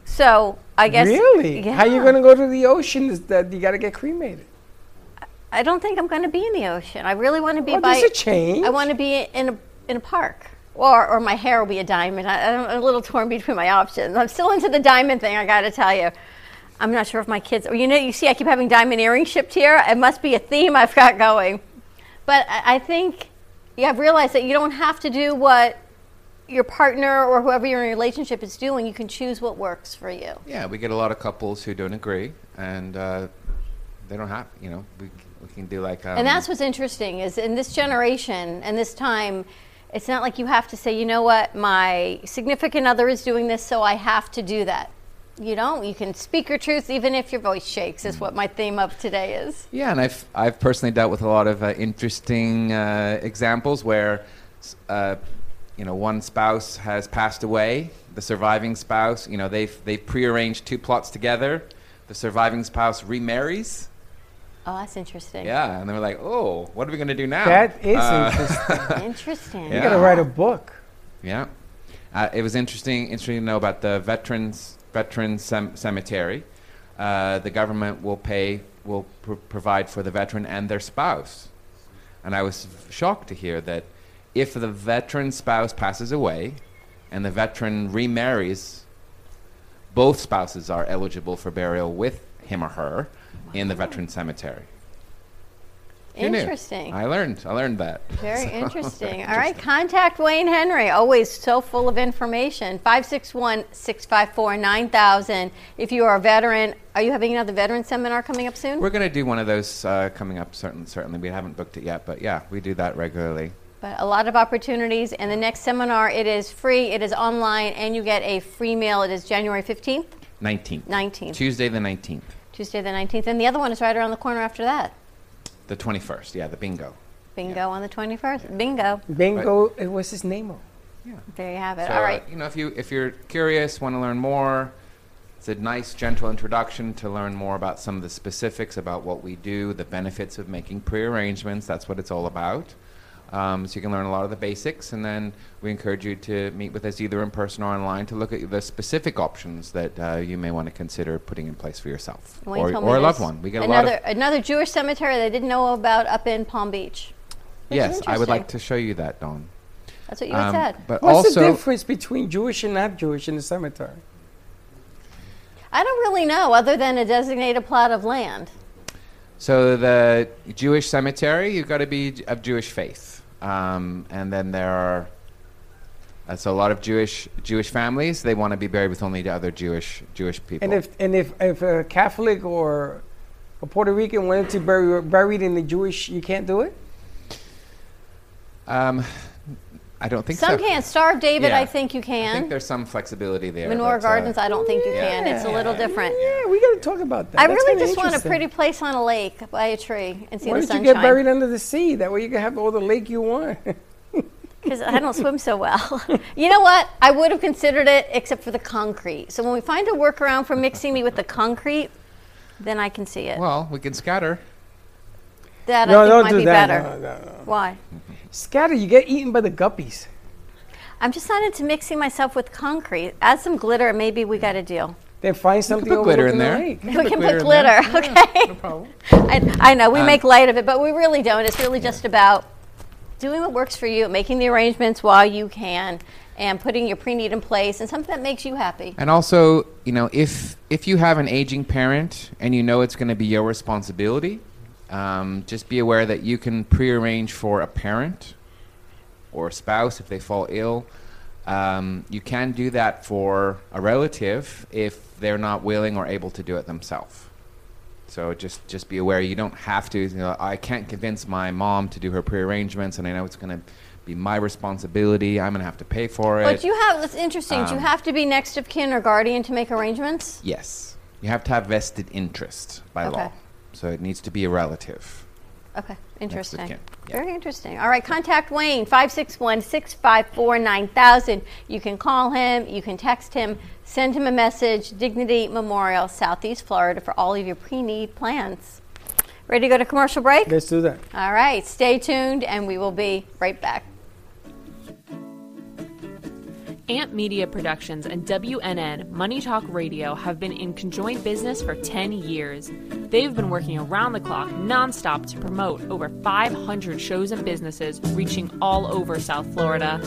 So, I guess. Really? Yeah. How are you going to go to the ocean is that you got to get cremated? I don't think I'm going to be in the ocean. I really want to be Oh, by. there's a change. I want to be in a in a park, or or my hair will be a diamond. I, I'm a little torn between my options. I'm still into the diamond thing. I got to tell you. I'm not sure if my kids. You know, you see, I keep having diamond earrings shipped here. It must be a theme I've got going. But I I think you have realized that you don't have to do what your partner or whoever you're in a relationship is doing. You can choose what works for you. Yeah, we get a lot of couples who don't agree, and uh, they don't have. You know, we we can do like. Um, and that's what's interesting is in this generation and this time, it's not like you have to say, you know what, my significant other is doing this, so I have to do that. You don't. You can speak your truth even if your voice shakes. Is what my theme of today is. Yeah, and I've I've personally dealt with a lot of uh, interesting uh, examples where, uh, you know, one spouse has passed away. The surviving spouse, you know, they've they've prearranged two plots together. The surviving spouse remarries. Oh, that's interesting. Yeah, and they're like, oh, what are we going to do now? That is Uh, interesting. Interesting. You gotta write a book. Yeah, uh, it was interesting. Interesting to know about the veterans veterans cem- cemetery. Uh, the government will pay will pr- provide for the veteran and their spouse, and I was shocked to hear that if the veteran spouse passes away, and the veteran remarries, both spouses are eligible for burial with him or her in the veteran cemetery. Who knew? Interesting. I learned. I learned that. Very So, interesting. All right, contact Wayne Henry. Always so full of information. 561 654 9000. If you are a veteran, are you having another veteran seminar coming up soon? We're going to do one of those uh, coming up. Certain, certainly, we haven't booked it yet, but yeah, we do that regularly. But a lot of opportunities. And the next seminar, it is free, it is online, and you get a free meal. It is January 15th, Nineteenth. 19th. Tuesday the nineteenth. Tuesday the 19th. And the other one is right around the corner after that. The twenty-first. Yeah, the bingo. Bingo on the 21st. Bingo. Bingo. It was his name. Yeah. There you have it. So, All uh, you know, if you if you're curious, want to learn more, it's a nice, gentle introduction to learn more about some of the specifics about what we do, the benefits of making pre-arrangements. That's what it's all about. Um, so you can learn a lot of the basics, and then we encourage you to meet with us either in person or online to look at the specific options that uh, you may want to consider putting in place for yourself Wayne or, told me or a loved one. We get a another, lot of Another Jewish cemetery that I didn't know about up in Palm Beach. Which is yes. I would like to show you that, Dawn. That's what you Um, said. But What's also, the difference between Jewish and not Jewish in the cemetery? I don't really know, other than a designated plot of land. So the Jewish cemetery, you've got to be of Jewish faith, um, and then there are. Uh, so a lot of Jewish Jewish families they want to be buried with only the other Jewish Jewish people. And if and if if a Catholic or a Puerto Rican wanted to bury buried in the Jewish, you can't do it. um, I don't think Some so. can't. Star of David, Yeah. I think you can. I think there's some flexibility there. Menorah but, uh, Gardens, I don't think you can. It's a little different. Yeah, we got to talk about that. I That's really just want a pretty place on a lake by a tree and see Why the don't you get buried under the sea? That way you can have all the lake you want. Because I don't swim so well. you know what? I would have considered it except for the concrete. So when we find a workaround for mixing me with the concrete, then I can see it. Well, we can scatter. that no, I think don't might do be that. better. No, no, no. Why? Scatter, you get eaten by the guppies. I'm just not into mixing myself with concrete. Add some glitter, and maybe we got a deal. Then find something put glitter in there. We can put in glitter, there. okay? No problem. I, I know we Um, make light of it, but we really don't. It's really just about doing what works for you, making the arrangements while you can, and putting your pre-need in place, and something that makes you happy. And also, you know, if if you have an aging parent and you know it's going to be your responsibility, um, just be aware that you can prearrange for a parent or a spouse if they fall ill. Um, you can do that for a relative if they're not willing or able to do it themselves. So just just be aware you don't have to. You know, I can't convince my mom to do her prearrangements, and I know it's going to be my responsibility. I'm going to have to pay for it. But you have, it's interesting, do you Um, have to be next of kin or guardian to make arrangements? Yes. You have to have vested interest by Okay. law. So it needs to be a relative. Okay, interesting. kin, Very interesting. All right, contact Wayne, 561 654 9000. You can call him, you can text him, send him a message, Dignity Memorial, Southeast Florida, for all of your pre need plans. Ready to go to commercial break? Let's do that. All right, stay tuned, and we will be right back. Amp Media Productions and WNN Money Talk Radio have been in conjoint business for 10 years. They've been working around the clock nonstop to promote over 500 shows and businesses reaching all over South Florida.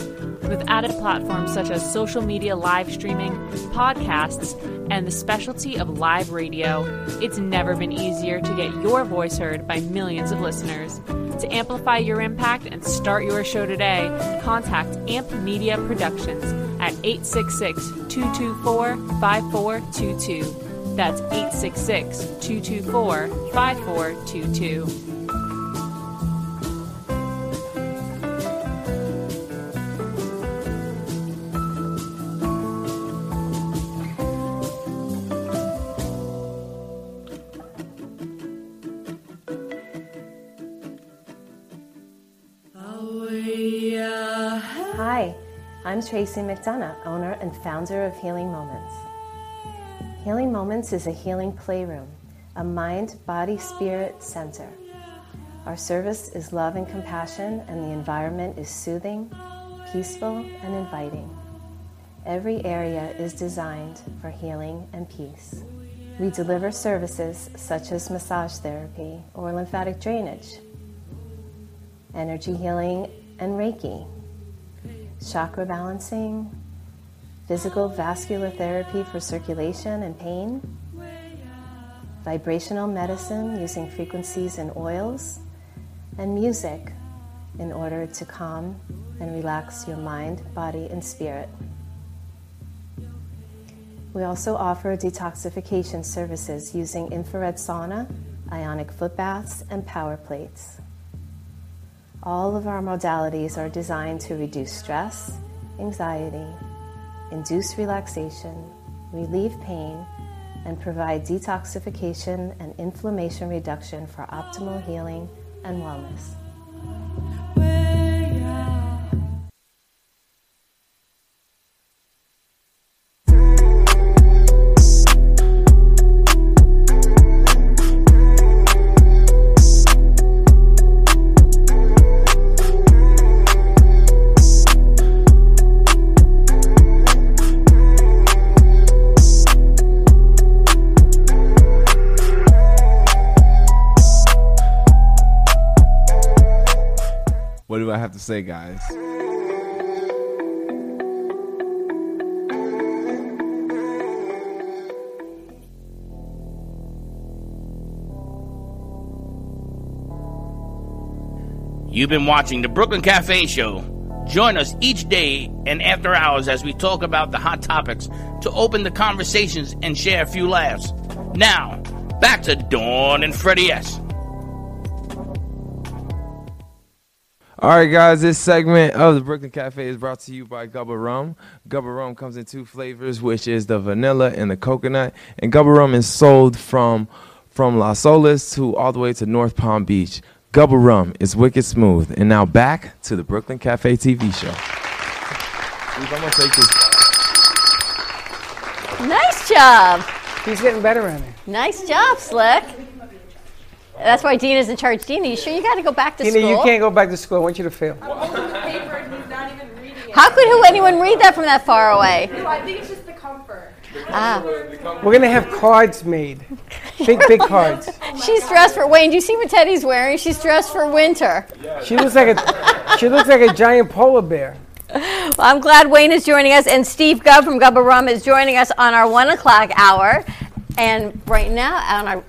With added platforms such as social media live streaming, podcasts, and the specialty of live radio, it's never been easier to get your voice heard by millions of listeners. To amplify your impact and start your show today, contact Amp Media Productions at 866 224 5422. That's 866 224 5422. I'm Tracy McDonough, owner and founder of Healing Moments. Healing Moments is a healing playroom, a mind, body, spirit center. Our service is love and compassion, and the environment is soothing, peaceful, and inviting. Every area is designed for healing and peace. We deliver services such as massage therapy or lymphatic drainage, energy healing and Reiki, chakra balancing, physical vascular therapy for circulation and pain, vibrational medicine using frequencies and oils, and music in order to calm and relax your mind, body, and spirit. We also offer detoxification services using infrared sauna, ionic foot baths, and power plates. All of our modalities are designed to reduce stress, anxiety, induce relaxation, relieve pain, and provide detoxification and inflammation reduction for optimal healing and wellness. What do I have to say, guys? You've been watching the Brooklyn Cafe Show. Join us each day and after hours as we talk about the hot topics to open the conversations and share a few laughs. Now, back to Dawn and Freddie S. All right, guys, this segment of the Brooklyn Cafe is brought to you by Gubba Rum. Gubba Rum comes in two flavors, which is the vanilla and the coconut. And Gubba Rum is sold from from Las Olas to all the way to North Palm Beach. Gubba Rum is wicked smooth. And now back to the Brooklyn Cafe TV show. I'm gonna take this. Nice job. He's getting better at it. Nice job, Slick. That's why Dina's in charge. Dina, you sure you got to go back to Tina, school? you can't go back to school. I want you to fail. How could who anyone read that from that far away? No, I think it's just the comfort. Ah. We're gonna have cards made, big big cards. She's dressed for Wayne. Do you see what Teddy's wearing? She's dressed for winter. She looks like a she looks like a giant polar bear. Well, I'm glad Wayne is joining us, and Steve Gubb from Gubba Rum is joining us on our one o'clock hour. And right now, on our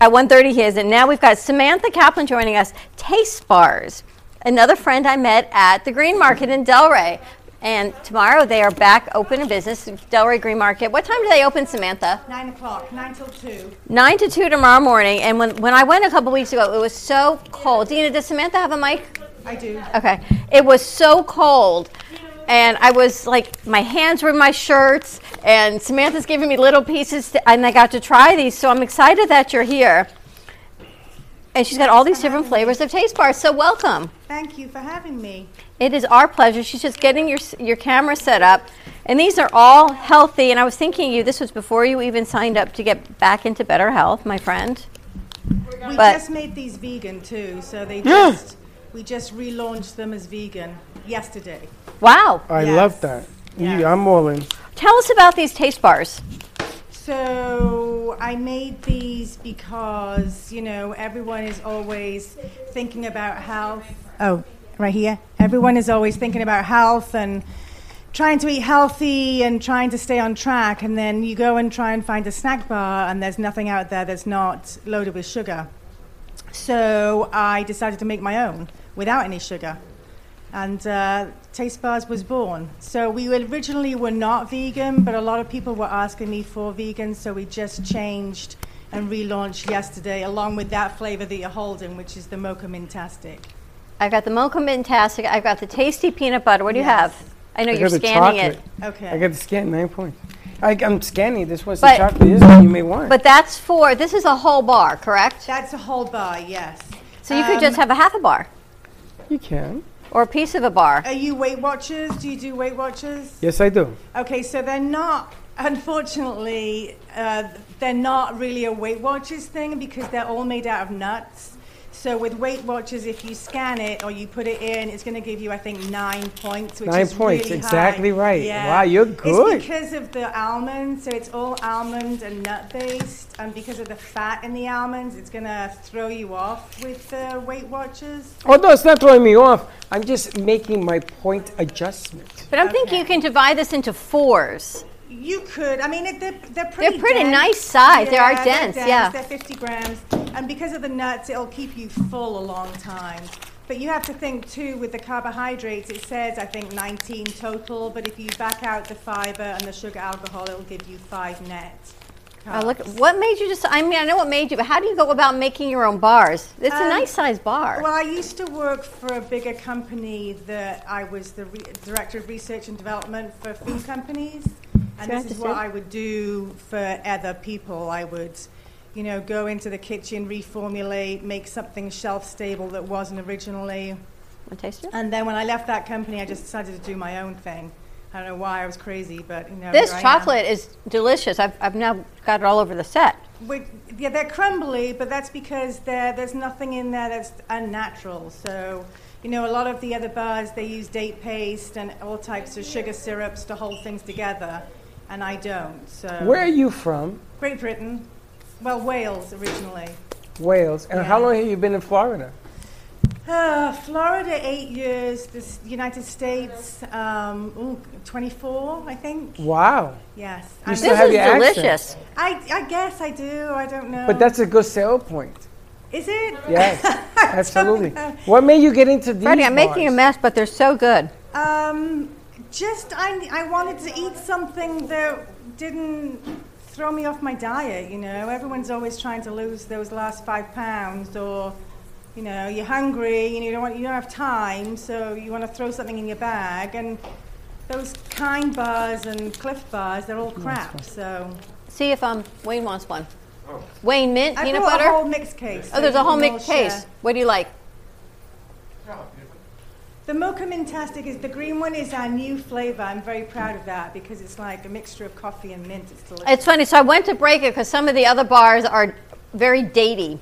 at 1.30 he is, and now we've got Samantha Kaplan joining us. Taste Bars, another friend I met at the Green Market in Delray. And tomorrow they are back open in business, Delray Green Market. What time do they open, Samantha? Nine o'clock, nine till two. 9 to 2 tomorrow morning. And when, when I went a couple weeks ago, it was so cold. Dina, does Samantha have a mic? I do. Okay. It was so cold. And I was like, my hands were in my shirts, and Samantha's giving me little pieces, to, and I got to try these. So I'm excited that you're here. And she's got all these different flavors of taste bars. So welcome. Thank you for having me. It is our pleasure. She's just getting your your camera set up, and these are all healthy. And I was thinking you this was before you even signed up to get back into better health, my friend. We But- just made these vegan too, so they Yeah. just we just relaunched them as vegan yesterday. Wow. I Yes. love that. You, I'm all in. Tell us about these taste bars. So I made these because you know everyone is always thinking about health. Oh, right here. Everyone is always thinking about health and trying to eat healthy and trying to stay on track. And then you go and try and find a snack bar, and there's nothing out there that's not loaded with sugar. So I decided to make my own without any sugar. And uh, Taste Bars was born. So we originally were not vegan, but a lot of people were asking me for vegan, so we just changed and relaunched yesterday, along with that flavor that you're holding, which is the Mocha Mintastic. I've got the mocha mintastic. I've got the tasty peanut butter. What do you have? I know I you're scanning it. Okay. I got the scan nine points. I, I'm scanning. This was the But- chocolate. This one you may want. But that's for this is a whole bar, correct? That's a whole bar, yes. So you could just Um, have a half a bar you can. Or a piece of a bar. Are you Weight Watchers? Do you do Weight Watchers? Yes, I do. Okay, so they're not, unfortunately, uh, they're not really a Weight Watchers thing because they're all made out of nuts. So with Weight Watchers, if you scan it or you put it in, it's going to give you, I think, nine points, which Nine is points, really exactly high. right. Yeah. Wow, you're good. It's because of the almonds, so it's all almond and nut based, and because of the fat in the almonds, it's going to throw you off with the Weight Watchers. Oh no, it's not throwing me off. I'm just making my point adjustment. But I'm thinking you can divide this into fours. You could. I mean, it, they're, they're pretty. They're pretty dense. nice size. They are they're dense, yeah. They're 50 grams, and because of the nuts, it'll keep you full a long time. But you have to think too with the carbohydrates. It says I think 19 total, but if you back out the fiber and the sugar alcohol, it'll give you five net. Oh, look, what made you just? I mean, I know what made you, but how do you go about making your own bars? It's a Um, nice size bar. Well, I used to work for a bigger company that I was the re- director of research and development for food companies. And this is what. I would do for other people. I would, you know, go into the kitchen, reformulate, make something shelf stable that wasn't originally. Want taste it? And then when I left that company, I just decided to do my own thing. I don't know why I was crazy, but you know. this here I am. chocolate is delicious. I've, I've now got it all over the set. Yeah, they're crumbly, but that's because there's nothing in there that's unnatural. So, you know, a lot of the other bars they use date paste and all types of sugar syrups to hold things together, and I don't. So, Where are you from? Great Britain, well, Wales originally. Wales. And how long have you been in Florida? Uh, Florida, eight years. The United States, um, ooh, 24, I think. Wow. Yes. You I'm- still have your accent. I, I guess I do. I don't know. But that's a good sale point. Is it? Yes, absolutely. What made you get into these Freddie, I'm making a mess, but they're so good. Um, just I, I wanted to eat something that didn't throw me off my diet. You know, everyone's always trying to lose those last five pounds, or you know, you're hungry and you don't want, you don't have time, so you want to throw something in your bag. And those kind bars and Clif bars, they're all crap. So See if um, Wayne wants one. Wayne, mint, I peanut brought butter? a whole mixed case. Oh, there's a whole can mixed case. share. What do you like? The Mocha Mintastic is the green one is our new flavor. I'm very proud of that because it's like a mixture of coffee and mint. It's delicious. It's funny. So I went to break it because some of the other bars are very datey.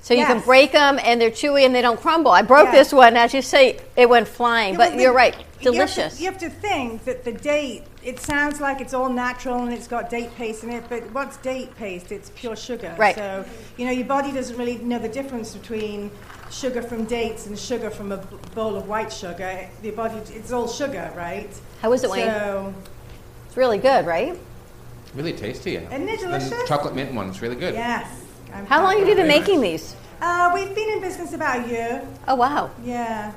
So you can break them and they're chewy and they don't crumble. I broke Yeah. this one, as you say, it went flying. Yeah, but well, you're the- right, you have to- delicious. You have, to, think that the date, it sounds like it's all natural and it's got date paste in it, but what's date paste? It's pure sugar. Right. So, you know, your body doesn't really know the difference between sugar from dates and sugar from a bowl of white sugar. Your body, it's all sugar, right? How is it, Wayne? So, It's really good, right? Really tasty. Isn't it The delicious? chocolate mint one. It's really good. yes. I'm How long have you been making these? Uh, we've been in business about a year. Oh, wow. Yeah.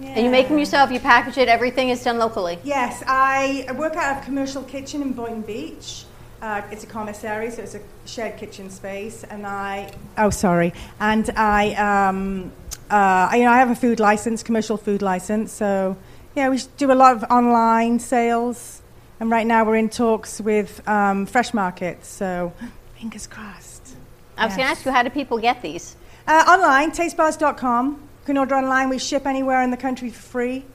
And you make them yourself, you package it, everything is done locally. Yes, I I work out of Commercial Kitchen in Boynton Beach. Uh, it's a commissary, so it's a shared kitchen space, and I. Oh, sorry. And I, um, uh, you know, I have a food license, commercial food license. So, yeah, we do a lot of online sales, and right now we're in talks with um, Fresh Market. So, fingers crossed. I was going to ask you, how do people get these? Uh, online, tastebars.com. You can order online. We ship anywhere in the country for free.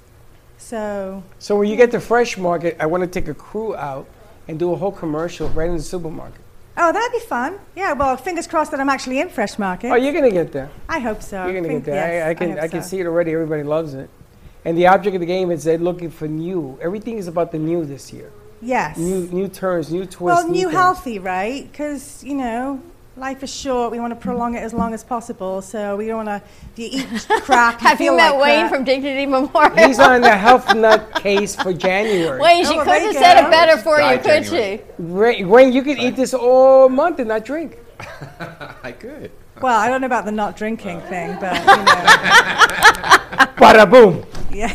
So, So when you get to Fresh Market, I want to take a crew out and do a whole commercial right in the supermarket. Oh, that'd be fun. Yeah, well, fingers crossed that I'm actually in Fresh Market. Oh, you're gonna get there. I hope so. You're gonna Think- get there. yes, I, I can hope I, can so. see it already. Everybody loves it. And the object of the game is they're looking for new. Everything is about the new this year. Yes. New new turns, new twists. well, new things. healthy, right? Because you know, life is short. We want to prolong it as long as possible. So we don't want to. If you eat crap, you Have you met like Wayne crap. from Dignity Memorial? He's on the health nut case for January. Wayne, oh, she Oh, couldn't have said it better for you, could January. she? Wayne, Wayne, you could eat this all month and not drink. I could. Well, I don't know about the not drinking uh. thing, but you know, Bada boom. yeah.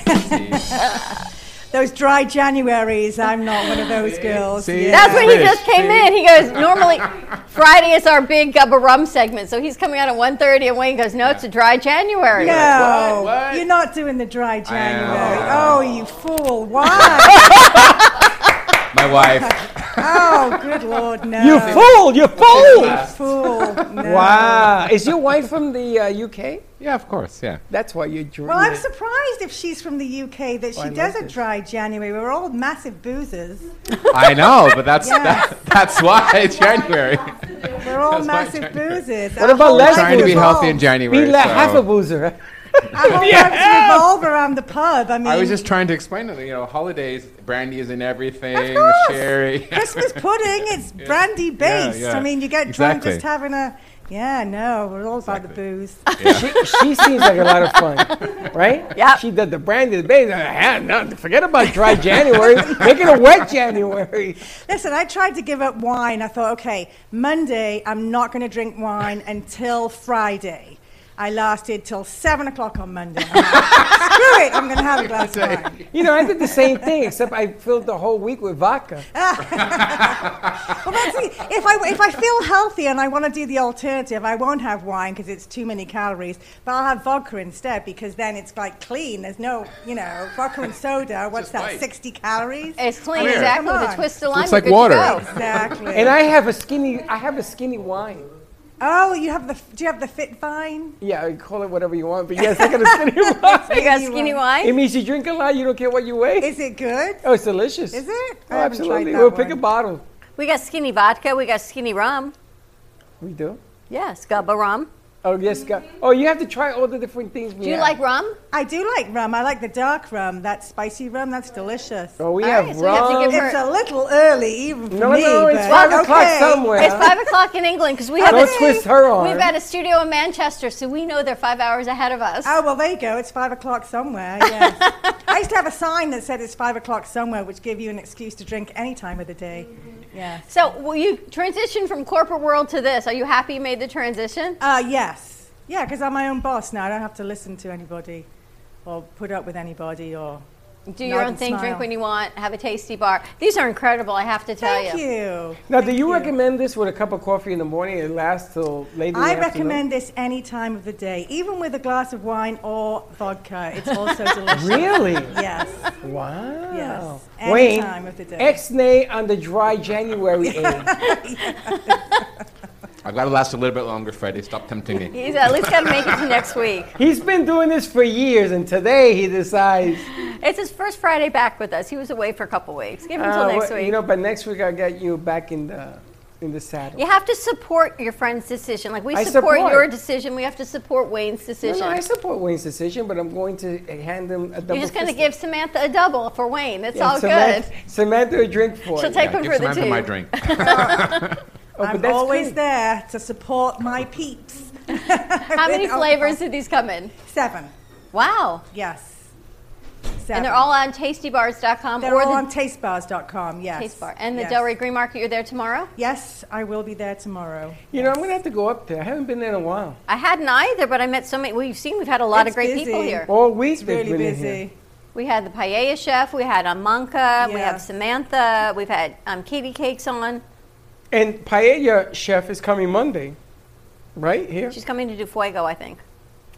Those dry Januaries, I'm not one of those girls. See? Yeah. That's when he just came see? in. He goes, normally Friday is our big Gubba Rum segment, so he's coming out at 1.30, and Wayne goes, no, it's a dry January. No, What? What? you're not doing the dry January. Oh, you fool! Why? My wife. oh, good lord, no! You fool! You fool! You fool! No. Wow. Is your wife from the uh, UK? Yeah, of course. Yeah. That's why you're drinking. Well, I'm surprised if she's from the UK that she Oh, I does like a this. dry January. We're all massive boozers. I know, but that's Yeah. that, that's why it's January. We're all That's why massive January. boozers. What Our about whole less life Trying to be revolves- healthy in January. Be like so- half a boozer. Our whole lives revolve around the pub. I mean, I was just trying to explain it. You know, holidays, brandy is in everything. Of course. Sherry. Christmas pudding. It's brandy based. yeah. I mean, you get drunk just having a. Yeah, no, we're all about the booze. she, she seems like a lot of fun, right? Yeah. She did the brandy, the baby. Ah, no, forget about dry January. Make it a wet January. Listen, I tried to give up wine. I thought, okay, Monday, I'm not going to drink wine until Friday. I lasted till 7 o'clock on Monday. I'm like, Screw it, I'm going to have a glass of wine. You know, I did the same thing, except I filled the whole week with vodka. Well, that's it. If I, if I feel healthy and I want to do the alternative, I won't have wine because it's too many calories, but I'll have vodka instead because then it's like clean. There's no, you know, vodka and soda. What's Just that, light. 60 calories? It's clean, Clear. exactly, Come with a twist of lime. Looks we're like water. Exactly. And I have a skinny, I have a skinny wine. Oh, you have the, do you have the FitVine? Yeah, you call it whatever you want, but yes, I got a skinny wine. You got skinny wine. It means you drink a lot, you don't care what you weigh. Is it good? oh, it's delicious. Is it? Oh, I haven't tried absolutely. that We'll pick a bottle. We got skinny vodka. We got skinny rum. We do. Yes, Gubba Rum. Oh, yes, God. Oh, you have to try all the different things. we Do you have. like rum? I do like rum. I like the dark rum, that spicy rum. That's delicious. Oh, we have right, so we have to rum. give her- It's a little early even for No, me. no, it's but five o'clock okay. somewhere. It's five o'clock in England because we have Don't a, twist her arm. We've got a studio in Manchester, so we know they're five hours ahead of us. Oh well, there you go. It's five o'clock somewhere. Yes. I used to have a sign that said it's five o'clock somewhere, which gave you an excuse to drink any time of the day. Yeah. So, will you transition from corporate world to this? Are you happy you made the transition? Uh, yes. Yeah, because I'm my own boss now. I don't have to listen to anybody, or put up with anybody, or Do your own and thing, drink when you want, have a tasty bar. These are incredible, I have to tell you. Thank you. Now, do Thank you, recommend this with a cup of coffee in the morning? It lasts till late in the I afternoon? recommend this any time of the day, even with a glass of wine or vodka. It's also delicious. Really? Yes. Wow. Yes. Any Wayne, time of the day. X-nay on the dry January egg. I've got to last a little bit longer, Freddie. Stop tempting me. He's at least got to make it to next week. He's been doing this for years, and today he decides. It's his first Friday back with us. He was away for a couple weeks. Give him until uh, next well, week. You know, but next week I'll get you back in the in the saddle. You have to support your friend's decision. Like we support, support. your decision, we have to support Wayne's decision. no, I support Wayne's decision, but I'm going to hand him a double. You're just going to give Samantha a double for Wayne. It's Yeah, all Samantha, good. Samantha a drink for She'll it. take one give for the Samantha team. my drink. Oh, I'm always great. there to support my peeps. How many flavors did these come in? Seven. Wow. Yes. And they're all on tastybars.com They're or all the on tastebars.com, yes. Taste Bar. And the yes. Delray Green Market, you're there tomorrow? Yes, I will be there tomorrow. You know, I'm going to have to go up there. I haven't been there in a while. I hadn't either, but I met so many. Well, you've seen we've had a lot It's of great people here. All week It's they've really been in busy. here. We had the paella chef, we had Amanka, we have Samantha, we've had um, Katie Cakes on. And paella chef is coming Monday, right here. She's coming to do fuego, I think.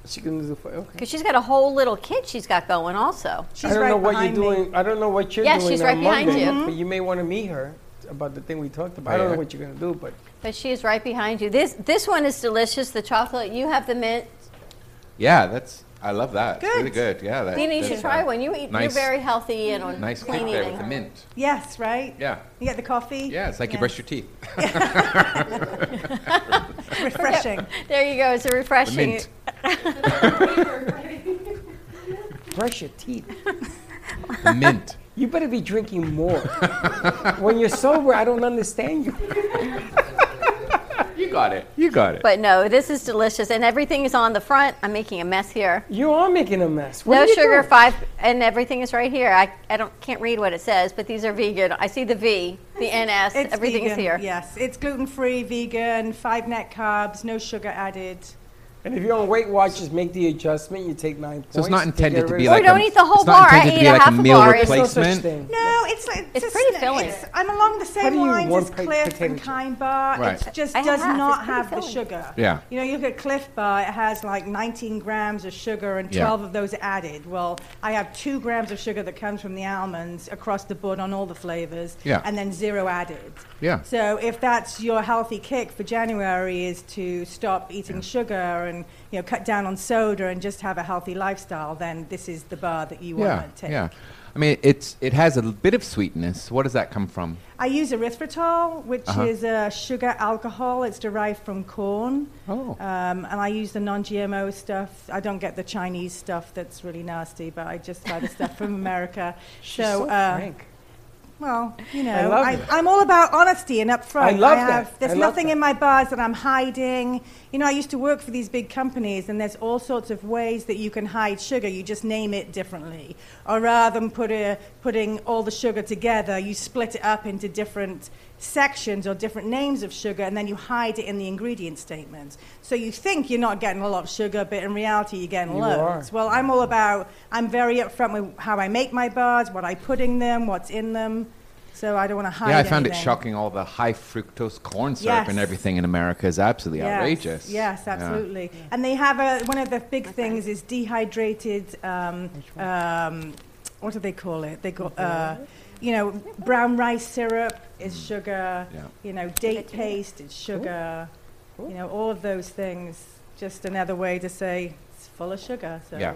She can do fuego. okay. Because she's got a whole little kit she's got going also. She's I don't right know what you're behind me. doing. I don't know what you're Yes, doing she's on right behind Monday, you. but you may want to meet her about the thing we talked about. I don't know what you're going to do, but But she is right behind you. This this one is delicious. The chocolate. You have the mint. Yeah, that's. I love that. It's Good. really good. Yeah. That, Dina, you should that's, try uh, one. You eat. nice- You're very healthy and on Nice clean kick there eating. with the mint. Yes, right? Yeah. You get the coffee? Yeah, it's like you brush your teeth. Refreshing. There you go. It's a The refreshing. mint. brush your teeth. Mint. You better be drinking more. when you're sober, I don't understand you. You got it. You got it. But no, this is delicious, and everything is on the front. I'm making a mess here. You are making a mess. What no sugar, doing? five, and everything is right here. I, I don't can't read what it says, but these are vegan. I see the V, the NS, It's everything is vegan, here. Yes, it's gluten free, vegan, five net carbs, no sugar added. And if you're on Weight Watchers, make the adjustment. You take nine points. So it's not intended get to be of- like Or don't a, eat the whole it's not bar. I intended to ate be a like half a a meal bar. There's no such replacement. thing. No, it's like It's just- pretty filling. it's- I'm along the same you lines as pa- Clif potato and? Kind Bar. Right. It just I does half. not It's pretty have the sugar. Yeah. You know, you look at Clif Bar. It has like 19 grams of sugar and Yeah. 12 of those are added. Well, I have two grams of sugar that comes from the almonds across the board on all the flavors, Yeah. and then zero added. Yeah. So if that's your healthy kick for January is to stop eating sugar and you know cut down on soda and just have a healthy lifestyle, then this is the bar that you Yeah. want to take. Yeah. I mean, it's it has a bit of sweetness. What does that come from? I use erythritol, which Uh-huh. is a sugar alcohol. It's derived from corn. Oh. Um, and I use the non-GMO stuff. I don't get the Chinese stuff that's really nasty, but I just buy the stuff from America. She's so uh, frank. Well, you know, I I, I'm all about honesty and upfront. I love have, that. There's I nothing that. in my bars that I'm hiding. You know, I used to work for these big companies, and there's all sorts of ways that you can hide sugar. You just name it differently, or rather than put a, putting all the sugar together, you split it up into different sections or different names of sugar, and then you hide it in the ingredient statement. So you think you're not getting a lot of sugar, but in reality, you're getting You loads. are. Well, I'm all about. I'm very upfront with how I make my bars, what I put in them, what's in them. So I don't want to hide. It. Yeah, I found it shocking. All the high fructose corn syrup and everything in America is absolutely Yes, outrageous. Yes, Yeah. absolutely. And they have a one of the big things is dehydrated. Um, um, what do they call it? They call, uh, you know, brown rice syrup is mm. sugar. Yeah. You know, date paste is sugar. You know, all of those things. Just another way to say it's full of sugar. So. Yeah.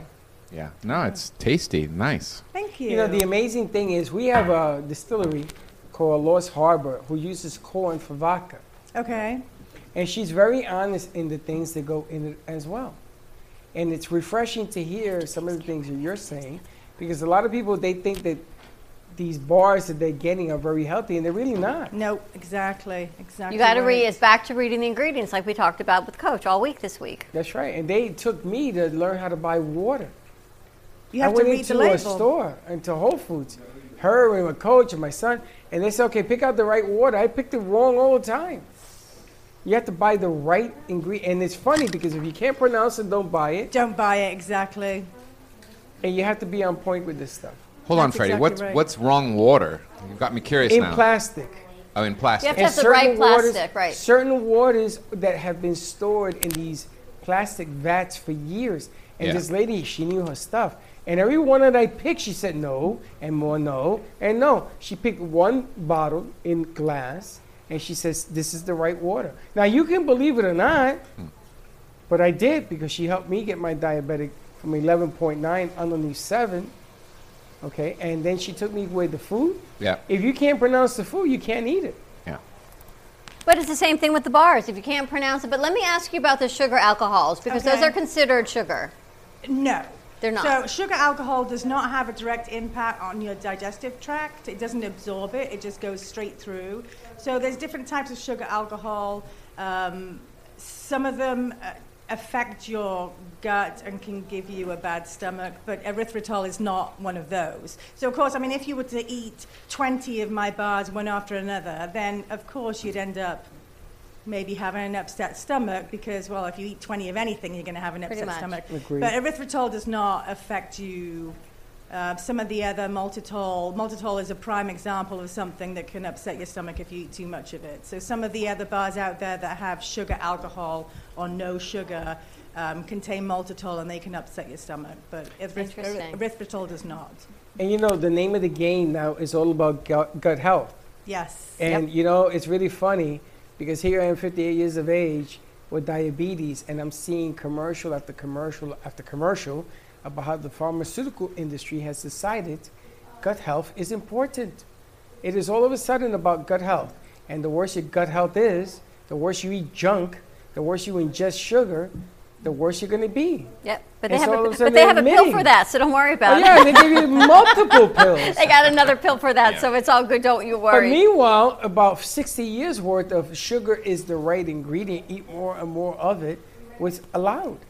Yeah. No, it's tasty. Nice. Thank you. You know, the amazing thing is we have a distillery called Lost Harbor who uses corn for vodka. okay. And she's very honest in the things that go in it as well. And it's refreshing to hear some of the things that you're saying because a lot of people, they think that these bars that they're getting are very healthy and they're really not. No, exactly, exactly. You got to right. read. It's back to reading the ingredients, like we talked about with Coach all week this week. That's right. And they took me to learn how to buy water. You I have went to read into the a label. store, into Whole Foods, her and my coach and my son, and they said, okay, pick out the right water. I picked it wrong all the time. You have to buy the right ingredient. And it's funny because if you can't pronounce it, don't buy it. Don't buy it exactly. And you have to be on point with this stuff. Hold on, Freddie. exactly what's right. what's wrong water? You've got me curious In now. In plastic. oh, in plastic. You have to have the right certain waters- plastic, right? Certain waters that have been stored in these plastic vats for years. And Yeah. this lady, she knew her stuff. And every one that I picked, she said no, and more no, and no. She picked one bottle in glass, and she says, This is the right water. Now, you can believe it or not, Hmm. but I did because she helped me get my diabetic from 11.9 underneath 7. Okay, and then she took me with the food. Yeah. If you can't pronounce the food, you can't eat it. Yeah. But it's the same thing with the bars if you can't pronounce it. But let me ask you about the sugar alcohols because those are considered sugar. No. They're not. So sugar alcohol does not have a direct impact on your digestive tract. It doesn't absorb it. It just goes straight through. So there's different types of sugar alcohol. Um, some of them uh, affect your gut and can give you a bad stomach, but erythritol is not one of those. So of course, I mean, if you were to eat 20 of my bars one after another, then of course you'd end up maybe having an upset stomach because, well, if you eat 20 of anything, you're going to have an upset stomach. Agreed. But erythritol does not affect you. Uh, some of the other maltitol, maltitol is a prime example of something that can upset your stomach if you eat too much of it. So some of the other bars out there that have sugar alcohol or no sugar um, contain maltitol and they can upset your stomach. But eryth- Interesting. erythritol does not. And you know, the name of the game now is all about gut, gut health. Yes. And you know, it's really funny because here I am, 58 years of age, with diabetes, and I'm seeing commercial after commercial after commercial about how the pharmaceutical industry has decided gut health is important. It is all of a sudden about gut health. And the worse your gut health is, the worse you eat junk, the worse you ingest sugar, the worse you're going to be. Yep. But they And have so all a, of a sudden but they have a pill for that, so don't worry Oh, about yeah, it. Yeah, they give you multiple pills. they got another pill for that, so it's all good. Don't you worry. But meanwhile, about 60 years worth of sugar is the right ingredient. Eat more and more of it was allowed.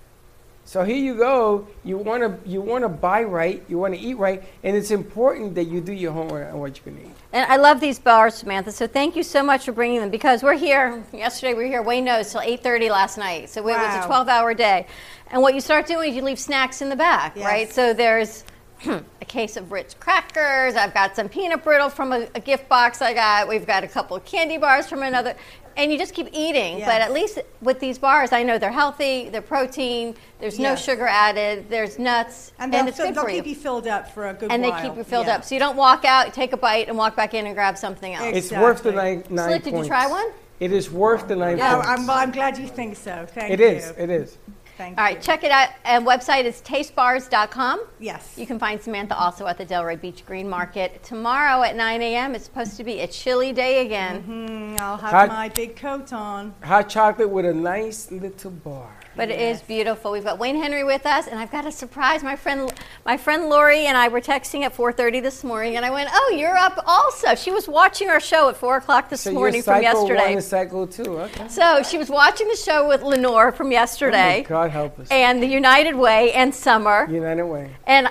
So here you go. You want to you want to buy right. You want to eat right, and it's important that you do your homework on what you're going to eat. And I love these bars, Samantha. So thank you so much for bringing them because we're here. Yesterday we were here. Wayne knows till 8:30 last night. So it was a 12-hour day. And what you start doing is you leave snacks in the back, Yes. right? So there's a case of Ritz crackers. I've got some peanut brittle from a, a gift box I got. We've got a couple of candy bars from another. And you just keep eating. But at least with these bars, I know they're healthy. They're protein. There's no sugar added. There's nuts, And they'll, it's fill- good they'll keep you filled up for a good and they keep you filled Yeah. up. So you don't walk out, take a bite, and walk back in and grab something else. It's worth the nine, nine Slick, did you try one? It is worth the nine Yeah, points. I'm, well, I'm glad you think so. Thank It you. is. It is. Thank All right, check it out. And website is tastebars.com. Yes. You can find Samantha also at the Delray Beach Green Market. Tomorrow at 9 a.m., it's supposed to be a chilly day again. Mm, I'll have Hot- my big coat on. Hot chocolate with a nice little bar. But it is beautiful. We've got Wayne Henry with us, and I've got a surprise. My friend, my friend Lori and I were texting at 4:30 this morning, and I went, "Oh, you're up also." She was watching our show at 4 o'clock this So morning from yesterday. one cycle two. Okay. So she was watching the show with Lenore from yesterday. Oh God help us. and the United Way and Summer. United Way. And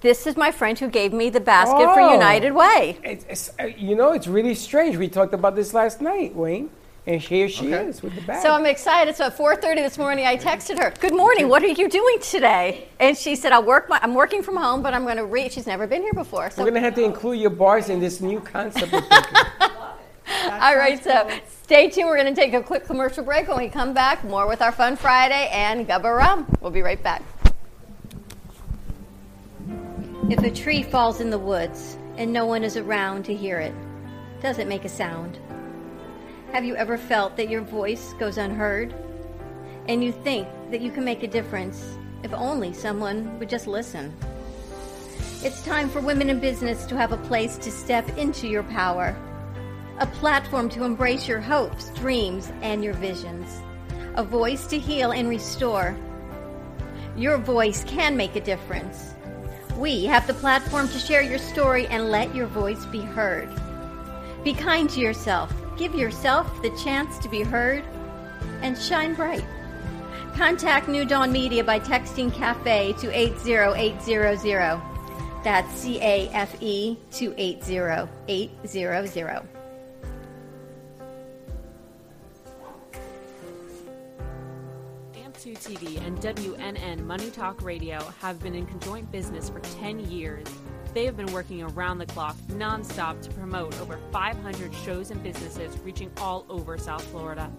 this is my friend who gave me the basket for Oh. United Way. It's, it's, uh, you know, it's really strange. We talked about this last night, Wayne, and here she is with the bag. So I'm excited. So at 4:30 this morning, I texted her, "Good morning. What are you doing today?" And she said, "I work. My, I'm working from home, but I'm going to read." She's never been here before. So We're gonna have to include your bars in this new concept. Of thinking. all right. So stay tuned. We're going to take a quick commercial break. When we come back, more with our Fun Friday and Gubba Rum. We'll be right back. If a tree falls in the woods and no one is around to hear it, does it make a sound? Have you ever felt that your voice goes unheard? And you think that you can make a difference if only someone would just listen? It's time for women in business to have a place to step into your power, a platform to embrace your hopes, dreams, and your visions, a voice to heal and restore. Your voice can make a difference. We have the platform to share your story and let your voice be heard. Be kind to yourself. Give yourself the chance to be heard and shine bright. Contact New Dawn Media by texting CAFE to 80800. That's C A F E to 80800. AMP2 TV and WNN Money Talk Radio have been in conjoint business for 10 years. They have been working around the clock, nonstop, to promote over 500 shows and businesses reaching all over South Florida.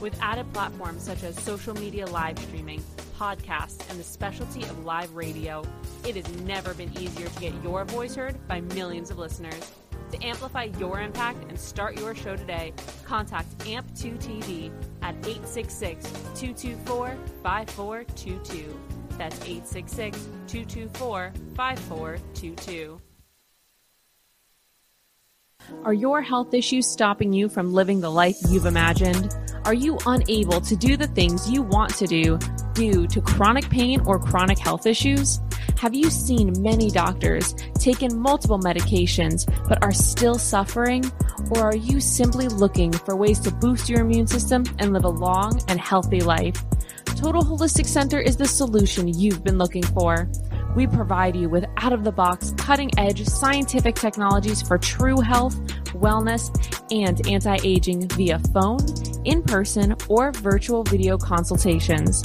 With added platforms such as social media live streaming, podcasts, and the specialty of live radio, it has never been easier to get your voice heard by millions of listeners. To amplify your impact and start your show today, contact AMP2TV at 866 224 5422. That's 866 224 5422. Are your health issues stopping you from living the life you've imagined? Are you unable to do the things you want to do due to chronic pain or chronic health issues? Have you seen many doctors, taken multiple medications, but are still suffering? Or are you simply looking for ways to boost your immune system and live a long and healthy life? Total Holistic Center is the solution you've been looking for. We provide you with out of the box, cutting edge scientific technologies for true health, wellness, and anti aging via phone, in person, or virtual video consultations.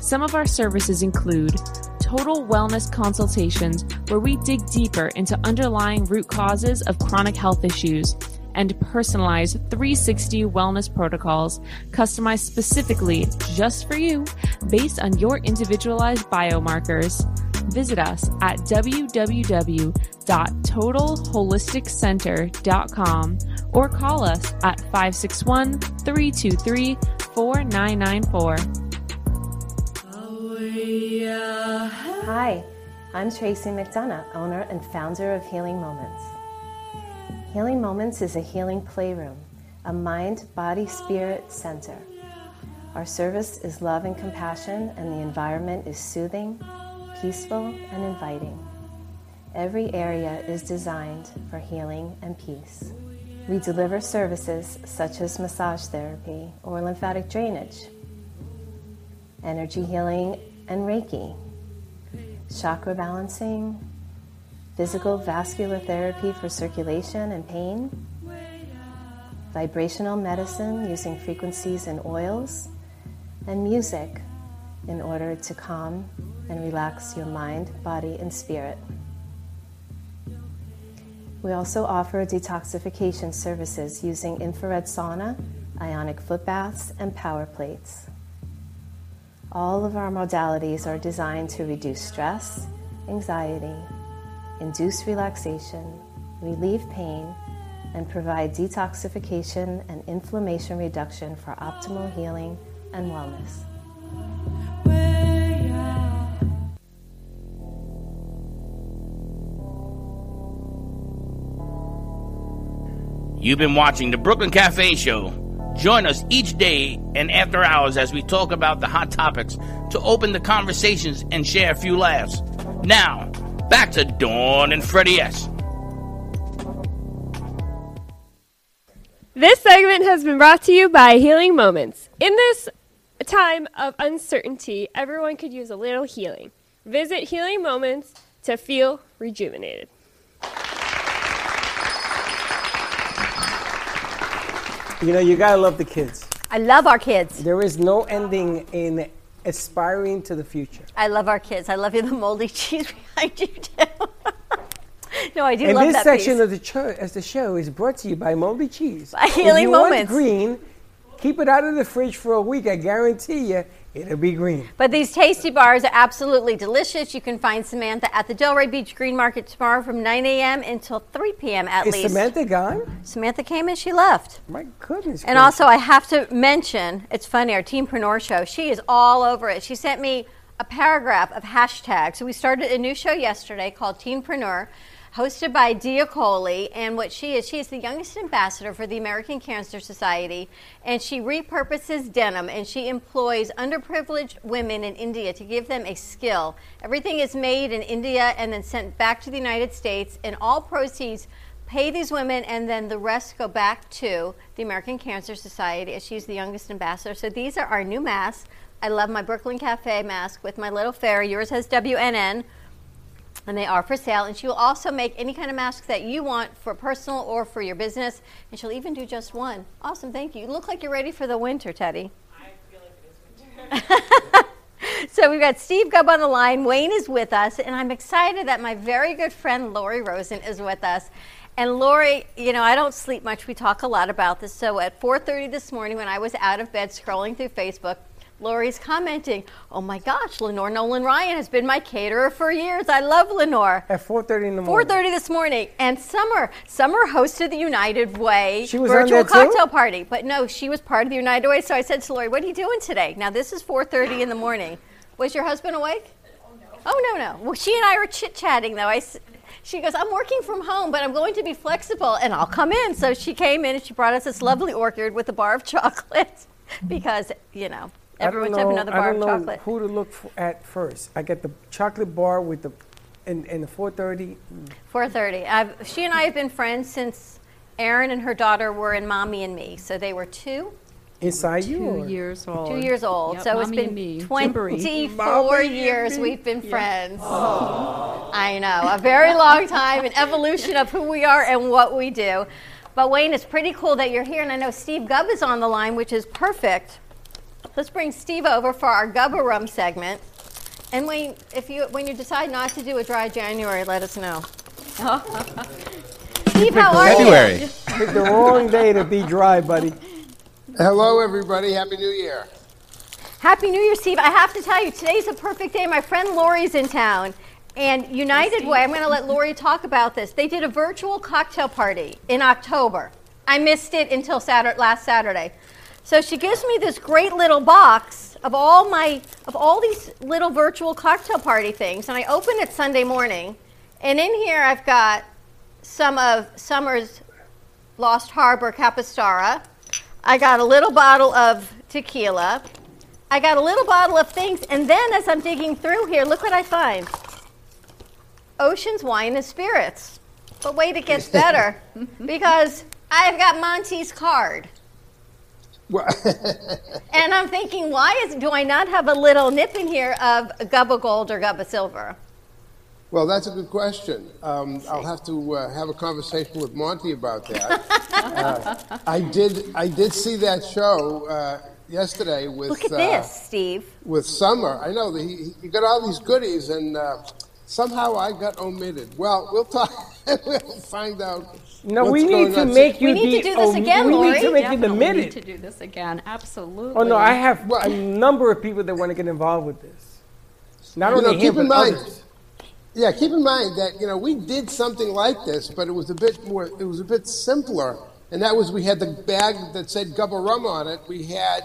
Some of our services include total wellness consultations, where we dig deeper into underlying root causes of chronic health issues and personalized 360 wellness protocols customized specifically just for you based on your individualized biomarkers. Visit us at www.totalholisticcenter.com or call us at 561 323 4994. Hi, I'm Tracy McDonough, owner and founder of Healing Moments. Healing Moments is a healing playroom, a mind, body, spirit center. Our service is love and compassion, and the environment is soothing, peaceful, and inviting. Every area is designed for healing and peace. We deliver services such as massage therapy or lymphatic drainage, energy healing and Reiki, chakra balancing, physical vascular therapy for circulation and pain, vibrational medicine using frequencies and oils, and music in order to calm and relax your mind, body, and spirit. We also offer detoxification services using infrared sauna, ionic foot baths, and power plates. All of our modalities are designed to reduce stress, anxiety, induce relaxation, relieve pain, and provide detoxification and inflammation reduction for optimal healing and wellness. You've been watching the Brooklyn Cafe Show. Join us each day and after hours as we talk about the hot topics to open the conversations and share a few laughs. Now, back to Dawn and Freddie S. This segment has been brought to you by Healing Moments. In this time of uncertainty, everyone could use a little healing. Visit Healing Moments to feel rejuvenated. You know, you gotta love the kids. I love our kids. There is no ending in aspiring to the future. I love our kids. I love you, the moldy cheese behind you too. no, I do and love this that section piece. of the, cho- as the show is brought to you by Moldy Cheese. By if Healing you Moments. Want green, keep it out of the fridge for a week. I guarantee you, it'll be green. But these tasty bars are absolutely delicious. You can find Samantha at the Delray Beach Green Market tomorrow from 9 a.m. until 3 p.m. at is least. Samantha gone? Samantha came and she left. My goodness. And gracious. also, I have to mention, it's funny, our Teenpreneur show, she is all over it. She sent me a paragraph of hashtags. So we started a new show yesterday called Teenpreneur, hosted by Dia Coley. And what she is, she is the youngest ambassador for the American Cancer Society. And she repurposes denim and she employs underprivileged women in India to give them a skill. Everything is made in India and then sent back to the United States, and all proceeds pay these women, and then the rest go back to the American Cancer Society as she's the youngest ambassador. So these are our new masks. I love my Brooklyn Cafe mask with my little fairy. Yours has WNN, and they are for sale. And she will also make any kind of mask that you want for personal or for your business. And she'll even do just one. Awesome, thank you. You look like you're ready for the winter, Teddy. I feel like it is winter. so we've got Steve Gubb on the line. Wayne is with us, and I'm excited that my very good friend Lori Rosen is with us. And Lori, you know, I don't sleep much. We talk a lot about this. So at 4:30 this morning, when I was out of bed scrolling through Facebook, Lori's commenting, "Oh my gosh, Lenore Nolan Ryan has been my caterer for years. I love Lenore." At 4:30 in the morning. 4:30 this morning, and Summer, Summer hosted the United Way She was virtual there too? cocktail party. But no, she was part of the United Way. So I said to Lori, "What are you doing today?" Now this is 4:30 in the morning. Was your husband awake? Oh no, oh, no. Well, she and I were chit chatting though. I, s- she goes, "I'm working from home, but I'm going to be flexible, and I'll come in." So she came in and she brought us this lovely orchard with a bar of chocolate, because you know I don't everyone's know, having another bar I don't know chocolate. who to look f- at first. I get the chocolate bar with the, and, and the 4:30. 4:30. I've, she and I have been friends since Erin and her daughter were in Mommy and Me. So they were two, Inside you? Two years old. two years old. Yep, so it's Mommy been and me. 24 years we've been friends. Oh. I know, a very long time, an evolution of who we are and what we do. But Wayne, it's pretty cool that you're here, and I know Steve Gubb is on the line, which is perfect. Let's bring Steve over for our Gubba Rum segment. And Wayne, if you when you decide not to do a dry January, let us know. Steve, how are you? Picked the wrong day to be dry, buddy. Hello, everybody. Happy New Year. Happy New Year, Steve. I have to tell you, today's a perfect day. My friend Lori's in town. And United Way, I'm going to let Lori talk about this. They did a virtual cocktail party in October. I missed it until Saturday, last Saturday. So she gives me this great little box of all my of all these little virtual cocktail party things, and I open it Sunday morning, and in here I've got some of Summer's Lost Harbor Capistara. I got a little bottle of tequila. I got a little bottle of things, and then as I'm digging through here, look what I find. Ocean's Wine and Spirits. But wait, it gets better because I've got Monty's card. and I'm thinking, why is do I not have a little nip in here of Gubba Gold or Gubba Silver? Well, that's a good question. Um, I'll have to uh, have a conversation with Monty about that. uh, I did. I did see that show uh, yesterday with. Look at uh, this, Steve. With Summer, I know that he, he got all these goodies, and uh, somehow I got omitted. Well, we'll talk. we'll find out. No, what's we need to on. make you We need to do this oh, again, we Lori. need to make you the Definitely need minute. to do this again. Absolutely. Oh no, I have a number of people that want to get involved with this. Not You only him, keep but in mind. others. Yeah, keep in mind that you know we did something like this, but it was a bit more. It was a bit simpler, and that was we had the bag that said Gubba Rum on it. We had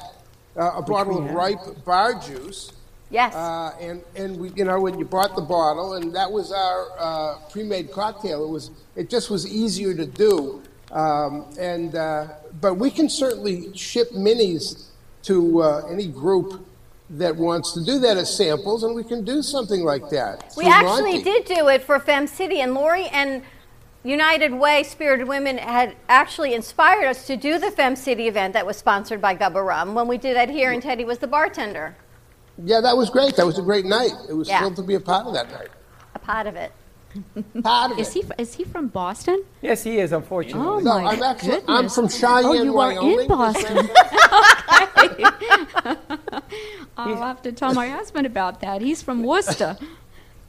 uh, a bottle of ripe bar juice. Yes. Uh, and and we, you know, when you bought the bottle, and that was our uh, pre-made cocktail. It was. It just was easier to do. Um, and uh, but we can certainly ship minis to uh, any group that wants to do that as samples, and we can do something like that. We actually Monty. did do it for Fem City, and Lori and United Way Spirited Women had actually inspired us to do the Fem City event that was sponsored by Gubba Rum when we did that here, and Teddy was the bartender. Yeah, that was great. That was a great night. It was Yeah. thrilled to be a part of that night. A part of it. Part of Is he is he from Boston? Yes, he is. Unfortunately. Oh No, my I'm actually goodness. I'm from Cheyenne, Oh, you are Wyoming. in Boston. Okay. I'll have to tell my husband about that. He's from Worcester.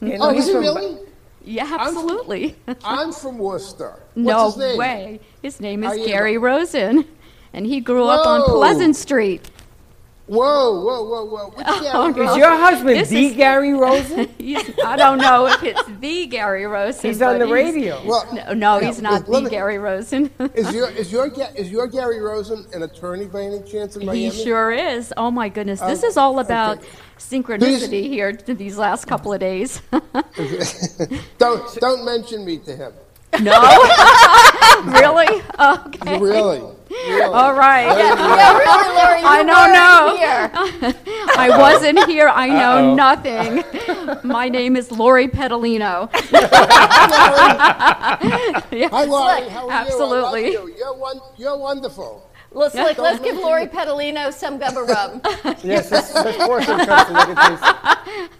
Yeah, oh, he's is he really? Yeah, absolutely. I'm from Worcester. What's no his name? way. His name is you- Gary Rosen, and he grew up on Pleasant Street. Whoa, whoa, whoa, whoa! Which Gary Oh, Rosen? Is your husband This the is- Gary Rosen? I don't know if it's the Gary Rosen. He's on but the radio. Well, no, no, yeah, he's not let the me- Gary Rosen. Is your is your Ga- is your Gary Rosen an attorney by any chance in Miami? He sure is. Oh my goodness, this Oh, is all about okay. synchronicity here to these last couple of days. don't don't mention me to him. no, really? Okay. Really? Really? All right. Yeah, really, Lori. I don't know. Here. I wasn't here. I know Uh-oh. nothing. My name is Lori Petalino. Yes, Hi, Lori. How are absolutely. you? I love you. You're one. You're wonderful. Let's, look, Don't let's give Lori it. Petalino some Gubba Rum. Yes, let's, let's pour some cups and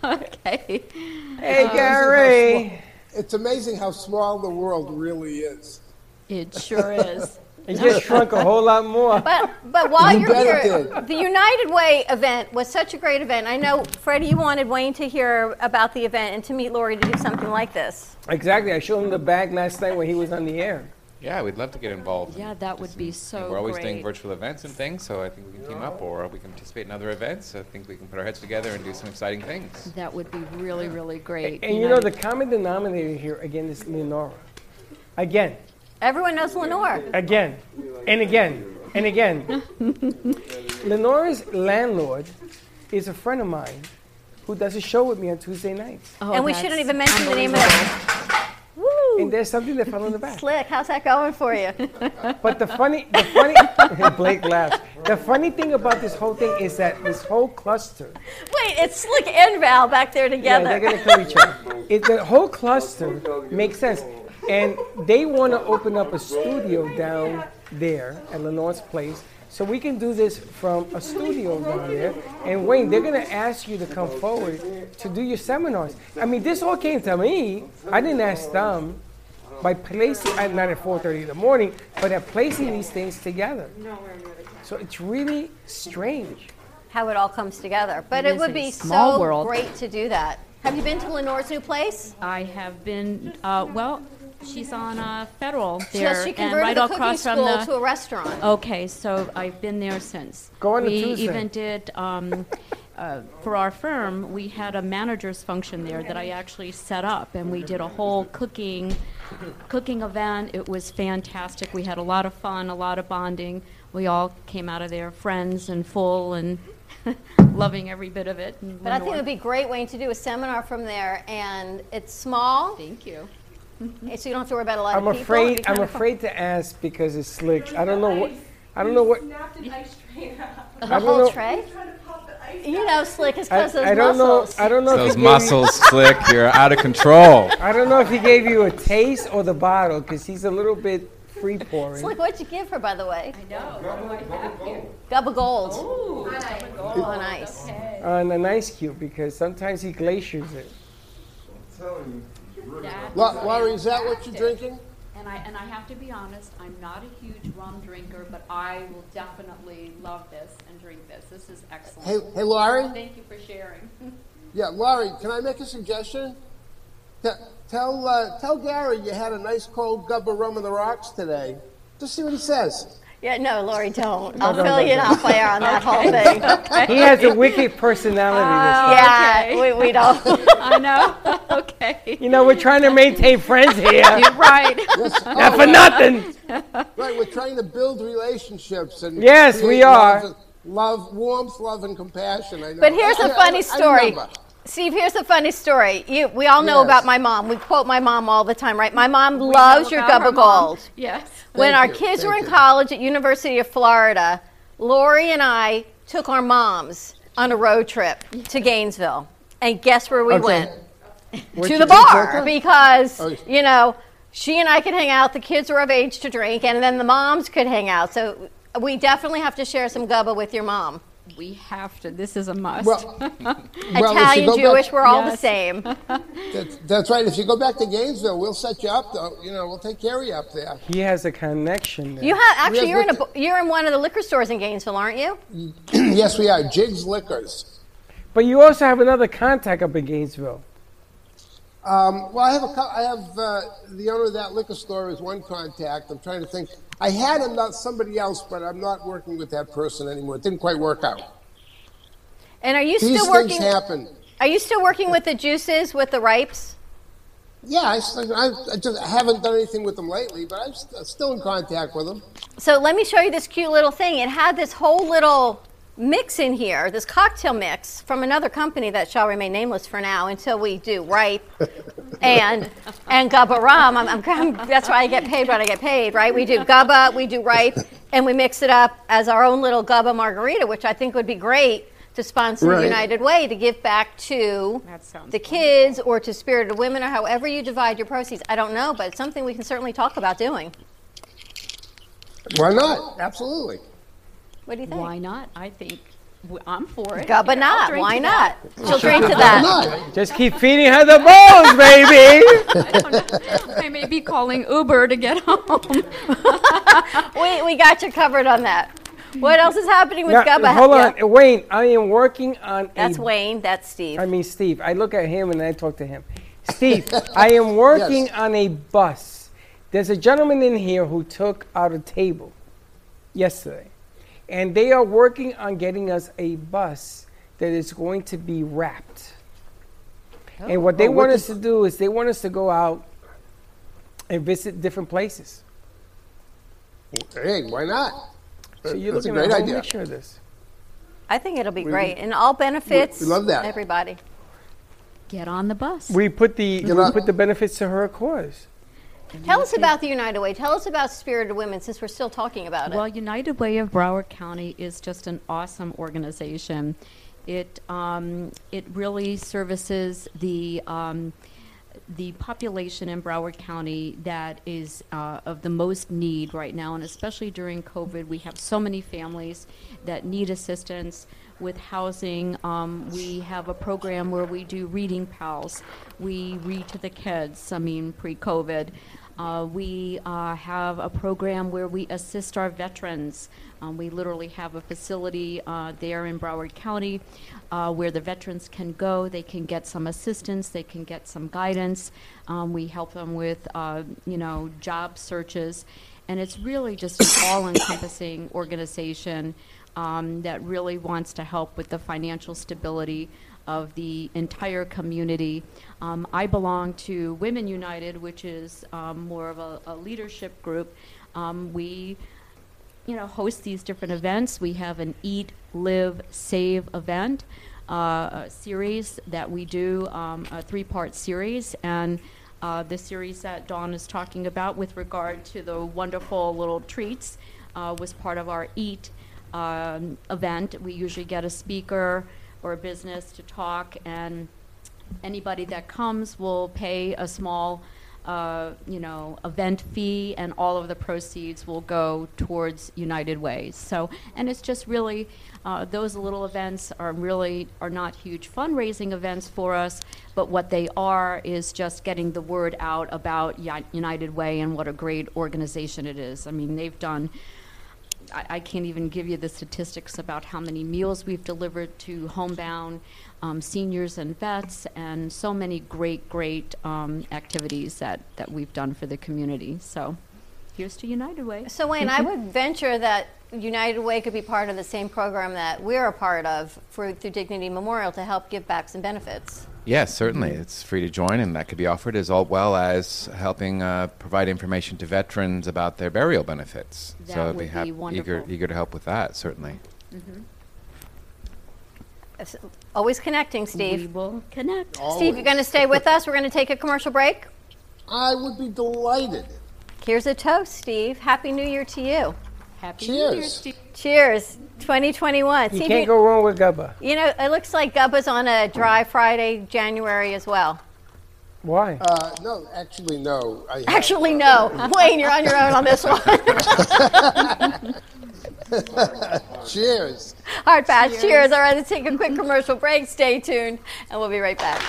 let. Okay. Hey, uh, Gary. It's amazing how small the world really is. It sure is. He just shrunk a whole lot more. But but while You you're here, did. the United Way event was such a great event. I know, Freddie, you wanted Wayne to hear about the event and to meet Lori to do something like this. Exactly. I showed him the bag last night when he was on the air. Yeah, we'd love to get involved. Yeah, that would be so We're always great. doing virtual events and things, so I think we can team up, or we can participate in other events. I think we can put our heads together and do some exciting things. That would be really, really great. And you know, the common denominator here, again, is Lenora. Again, Everyone knows Lenore. again, and again, and again. Lenore's landlord is a friend of mine who does a show with me on Tuesday nights. Oh, and we shouldn't even mention the name of it. Woo! And there's something that fell in the back. Slick, how's that going for you? But the funny, the funny, Blake laughs. The funny thing about this whole thing is that this whole cluster, Wait, it's Slick and Val back there together. yeah, they're gonna kill each other. It, the whole cluster makes sense, and they want to open up a studio down there at Lenore's place, so we can do this from a studio down there. And Wayne, they're gonna ask you to come forward to do your seminars. I mean, this all came to me. I didn't ask them. By placing, uh, not at 4:30 in the morning, but at placing these things together. So it's really strange. How it all comes together. But It it, is would be small so world. great to do that. Have you been to Lenore's new place? I have been, uh, well, she's on uh, Federal She, there. she and converted right the cooking across from school the, to a restaurant. Okay, so I've been there since. Go on a we Tuesday. even did um, uh, for our firm. We had a managers function there that I actually set up, and we did a whole cooking cooking event. It was fantastic. We had a lot of fun, a lot of bonding. We all came out of there friends and full and loving every bit of it. and But I think it would be a great, Wayne, to do a seminar from there, and it's small. Thank you. And So you don't have to worry about a lot I'm of people. afraid. It'd be I'm afraid to ask because it's slick. I don't know what. I don't know what. Snapped an ice tray out. The I don't whole know- tray? Trying to pop the You know, Slick is I, because those I don't know. muscles. I don't know. if Those he gave you- muscles, Slick, you're out of control. I don't know if he gave you a taste or the bottle because he's a little bit free pouring. Slick, what'd you give her, by the way? I know. Gubba Gold. Ooh, on ice. On an ice cube because sometimes he glaciers it. La- Lori, is that what you're drinking? And I, and I have to be honest, I'm not a huge rum drinker, but I will definitely love this and drink this. This is excellent. Hey- hey, Lori? Thank you for sharing. Yeah, Lori, can I make a suggestion? Te- Tell uh, tell Gary you had a nice cold Gubba Rum on the rocks today. Just see what he says. Yeah, no, Lori, don't. No, I'll no, fill no, you in no. off air on that whole Okay. thing. He has a wicked personality. this oh, guy. yeah, we, we don't. I know. okay. You know, we're trying to maintain friends here. You're right. Yes. Not Oh, for nothing. Right, we're trying to build relationships and Yes, we are. Love, love, warmth, love, and compassion. I know. But here's I- a I- funny I story. remember. Steve, here's a funny story. You, we all know Yes. about my mom. We quote my mom all the time, right? My mom We loves your Gubba. Gold. Yes. When Thank our you, kids were thank in you. college at University of Florida, Lori and I took our moms on a road trip to Gainesville. And guess where we Okay. went? To the bar because Oh. you know she and I could hang out. The kids were of age to drink, and then the moms could hang out. So we definitely have to share some gubba with your mom. We have to. This is a must. Well, well, Italian, go back- Jewish, we're all the same. That's, that's right. If you go back to Gainesville, we'll set you up. Though. You know, we'll take care of you up there. He has a connection there. You have actually have you're in a liquor. you're in one of the liquor stores in Gainesville, aren't you? yes, we are. Jigs Liquors. But you also have another contact up in Gainesville. Um, well, I have a. cou- I have uh, the owner of that liquor store is one contact. I'm trying to think. I had another somebody else, but I'm not working with that person anymore. It didn't quite work out. And are you These still things working? happen. Are you still working with the juices with the ripes? Yeah, I, I, I just haven't done anything with them lately, but I'm st- still in contact with them. So let me show you this cute little thing. It had this whole little mix in here, this cocktail mix from another company that shall remain nameless for now until we do ripe and and gubba rum. I'm, I'm, I'm- that's why I get paid what I get paid, right? We do gubba, we do ripe, and we mix it up as our own little gubba margarita, which I think would be great to sponsor Right. the United Way to give back to the kids or to Spirited Women or however you divide your proceeds. I don't know, but it's something we can certainly talk about doing. Why not? Absolutely. What do you think? Why not? I think w- I'm for it. Gubba I'll not. Why not? that. She'll drink to that. Just keep feeding her the balls, baby. I don't know. I may be calling Uber to get home. we, we got you covered on that. What else is happening with Now, Gubba? hold Yeah. on, Wayne. I am working on. That's a, Wayne. That's Steve. I mean, Steve. I look at him and I talk to him. Steve, I am working Yes. on a bus. There's a gentleman in here who took out a table yesterday, and they are working on getting us a bus that is going to be wrapped. and what they Oh, what want the- us to do is they want us to go out and visit different places. Hey, why not? So you're That's a looking great at a whole idea. mixture of this. I think it'll be We- great, and all benefits. we love that. Everybody. Get on the bus. We put the we put the benefits to her cause. Tell us about the United Way. Tell us about Spirited Women, since we're still talking about it. Well. United Way of Broward County is just an awesome organization. It um, it really services the um, the population in Broward County that is uh, of the most need right now, and especially during COVID, we have so many families that need assistance with housing. Um, we have a program where we do reading pals. We read to the kids. I mean, pre-COVID. Uh, we uh, have a program where we assist our veterans. Um, we literally have a facility uh, there in Broward County uh, where the veterans can go. They can get some assistance. They can get some guidance. Um, we help them with, uh, you know, job searches, and it's really just an all-encompassing organization um, that really wants to help with the financial stability of the entire community. Um, I belong to Women United, which is um, more of a, a leadership group. Um, we, you know, host these different events. We have an Eat, Live, Save event, uh, series that we do, um, a three-part series, and uh, the series that Dawn is talking about with regard to the wonderful little treats uh, was part of our Eat um, event. We usually get a speaker or a business to talk, and anybody that comes will pay a small, uh, you know, event fee, and all of the proceeds will go towards United Ways. So, and it's just really uh, those little events are really are not huge fundraising events for us, but what they are is just getting the word out about United Way and what a great organization it is. I mean, they've done. I, I can't even give you the statistics about how many meals we've delivered to homebound um, seniors and vets, and so many great, great um, activities that, that we've done for the community. So, here's to United Way. So, Wayne, I would venture that United Way could be part of the same program that we're a part of for, through Dignity Memorial to help give back some benefits. Yes, certainly. It's free to join, and that could be offered as well as helping uh, provide information to veterans about their burial benefits. That so I'd would be, be hap- eager wonderful. eager to help with that. Certainly. Mm-hmm. Always connecting, Steve. We will connect. Steve, you're going to stay with us? We're going to take a commercial break? I would be delighted. Here's a toast, Steve. Happy New Year to you. Happy New Year, Cheers. Cheers. 2021. You See, can't go wrong with Gubba. You know, it looks like Gubba's on a dry Friday, January as well. Why? Uh, no, actually, no. I Actually, no. Wayne, you're on your own on this one. Cheers. Hard pass. Cheers. Cheers. All right, let's take a quick commercial break. Stay tuned, and we'll be right back.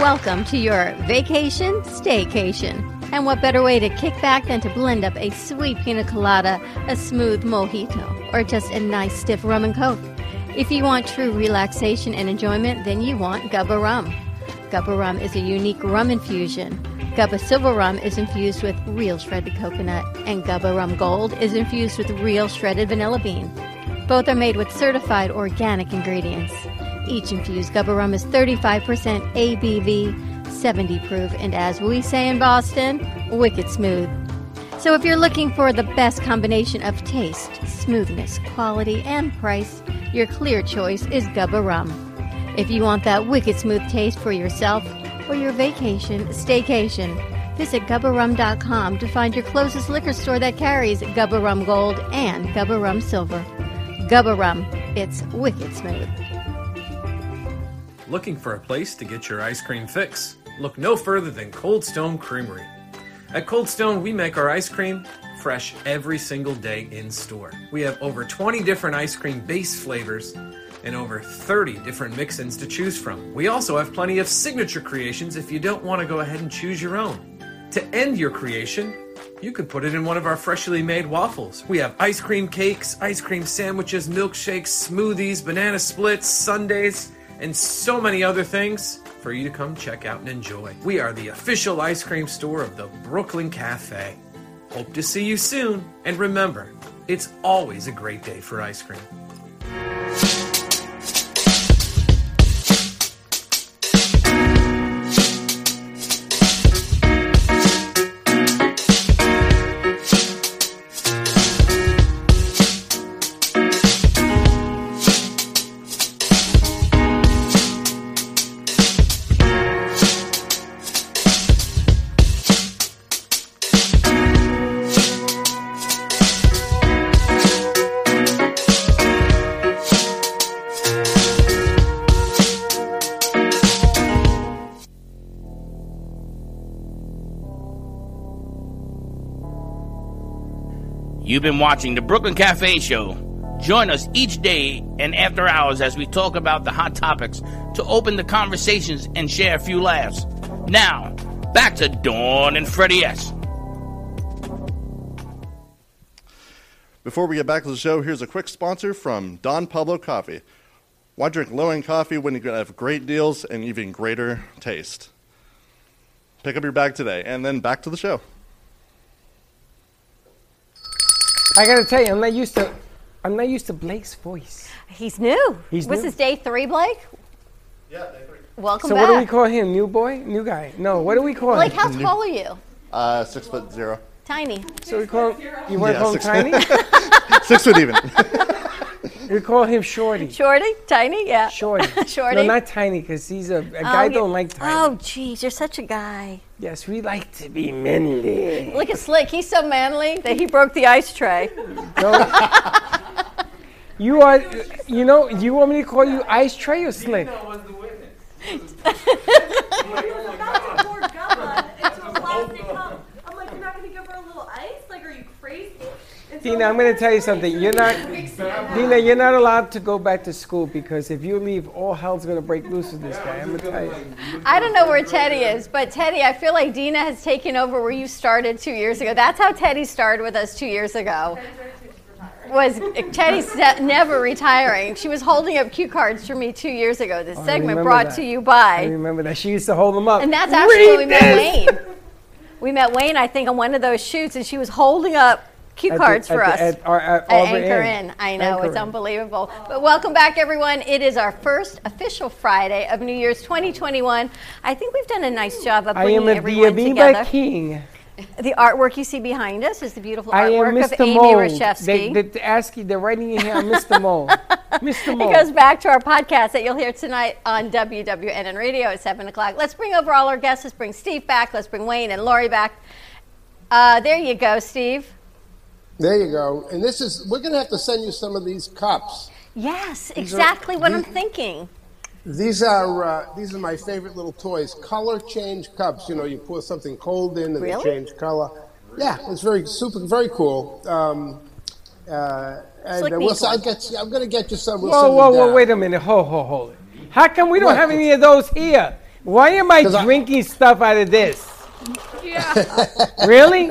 Welcome to your vacation staycation. And what better way to kick back than to blend up a sweet pina colada, a smooth mojito, or just a nice stiff rum and coke? If you want true relaxation and enjoyment, then you want Gubba Rum. Gubba Rum is a unique rum infusion. Gubba Silver Rum is infused with real shredded coconut, and Gubba Rum Gold is infused with real shredded vanilla bean. Both are made with certified organic ingredients. Each infused Gubba Rum is 35% ABV, 70 proof, and as we say in Boston, wicked smooth. So if you're looking for the best combination of taste, smoothness, quality, and price, your clear choice is Gubba Rum. If you want that wicked smooth taste for yourself or your vacation, staycation, visit gubbarum.com to find your closest liquor store that carries Gubba Rum Gold and Gubba Rum Silver. Gubba Rum, it's wicked smooth. Looking for a place to get your ice cream fix? Look no further than Cold Stone Creamery. At Cold Stone, we make our ice cream fresh every single day in store. We have over 20 different ice cream base flavors and over 30 different mix ins to choose from. We also have plenty of signature creations if you don't want to go ahead and choose your own. To end your creation, you could put it in one of our freshly made waffles. We have ice cream cakes, ice cream sandwiches, milkshakes, smoothies, banana splits, sundaes, and so many other things for you to come check out and enjoy. We are the official ice cream store of the Brooklyn Cafe. Hope to see you soon, and remember, it's always a great day for ice cream. You've been watching the Brooklyn Cafe Show. Join us each day and after hours as we talk about the hot topics to open the conversations and share a few laughs. Now, back to Dawn and Freddie S. Before we get back to the show, here's a quick sponsor from Don Pablo Coffee. Why drink low end coffee when you can have great deals and even greater taste? Pick up your bag today, and then back to the show. I gotta tell you, I'm not used to. I'm not used to Blake's voice. He's new. He's What's new. his day three, Blake? Yeah, day three. Welcome so back. what do we call him? New boy? New guy? No. What do we call Blake, him? how tall are you? Uh, six foot zero. Tiny. So we call him. You want to Yeah, call him tiny? Six foot even. We call him Shorty. Shorty, tiny, yeah. Shorty. Shorty. No, not tiny, because he's a, a guy Oh, don't like tiny. Oh, geez, you're such a guy. Yes, we like to be manly. Look at Slick. He's so manly that he broke the ice tray. You are, you know, you want me to call you Ice Tray or Slick? I'm like, you're not gonna give her a little ice? Like, are you crazy? And so Dina, I'm going to tell you something. You're not, Dina, you're not allowed to go back to school because if you leave, all hell's going to break loose with this guy. I'm going to tell you. I don't know where Teddy is, but Teddy, I feel like Dina has taken over where you started two years ago. That's how Teddy started with us two years ago. Was Teddy never retiring? She was holding up cue cards for me two years ago. This Oh, segment brought that. to you I by, remember that. She used to hold them up. and that's actually when we Read met! Wayne. We met Wayne, I think, on one of those shoots, and she was holding up cue At the- cards for at the- us at our- at at Anchor Inn. Inn. I know Anchor it's unbelievable. But welcome back, everyone. It is our first official Friday of New Year's 2021. I think we've done a nice job of I bringing am a everyone Viva together. King. The artwork you see behind us is the beautiful I am artwork of Amy Mold. Rashevsky. They, they, they ask you, they're writing in here, Mr. Mold. Mr. It Mold. goes back to our podcast that you'll hear tonight on WWNN Radio at 7 o'clock. Let's bring over all our guests. Let's bring Steve back. Let's bring Wayne and Lori back. Uh, there you go, Steve. There you go. And this is, we're going to have to send you some of these cups. Yes, These are- exactly what I'm thinking. These are uh, these are my favorite little toys. Color change cups. You know, you pour something cold in and Really? they change color. Yeah, it's very super, very cool. Um, uh, and Slick uh, we'll, I'll get you, I'm going to get you some. We'll Whoa, whoa, whoa, wait a minute. Ho, ho, hold it. How come we don't What? have any of those here? Why am I- drinking stuff out of this? Yeah. really?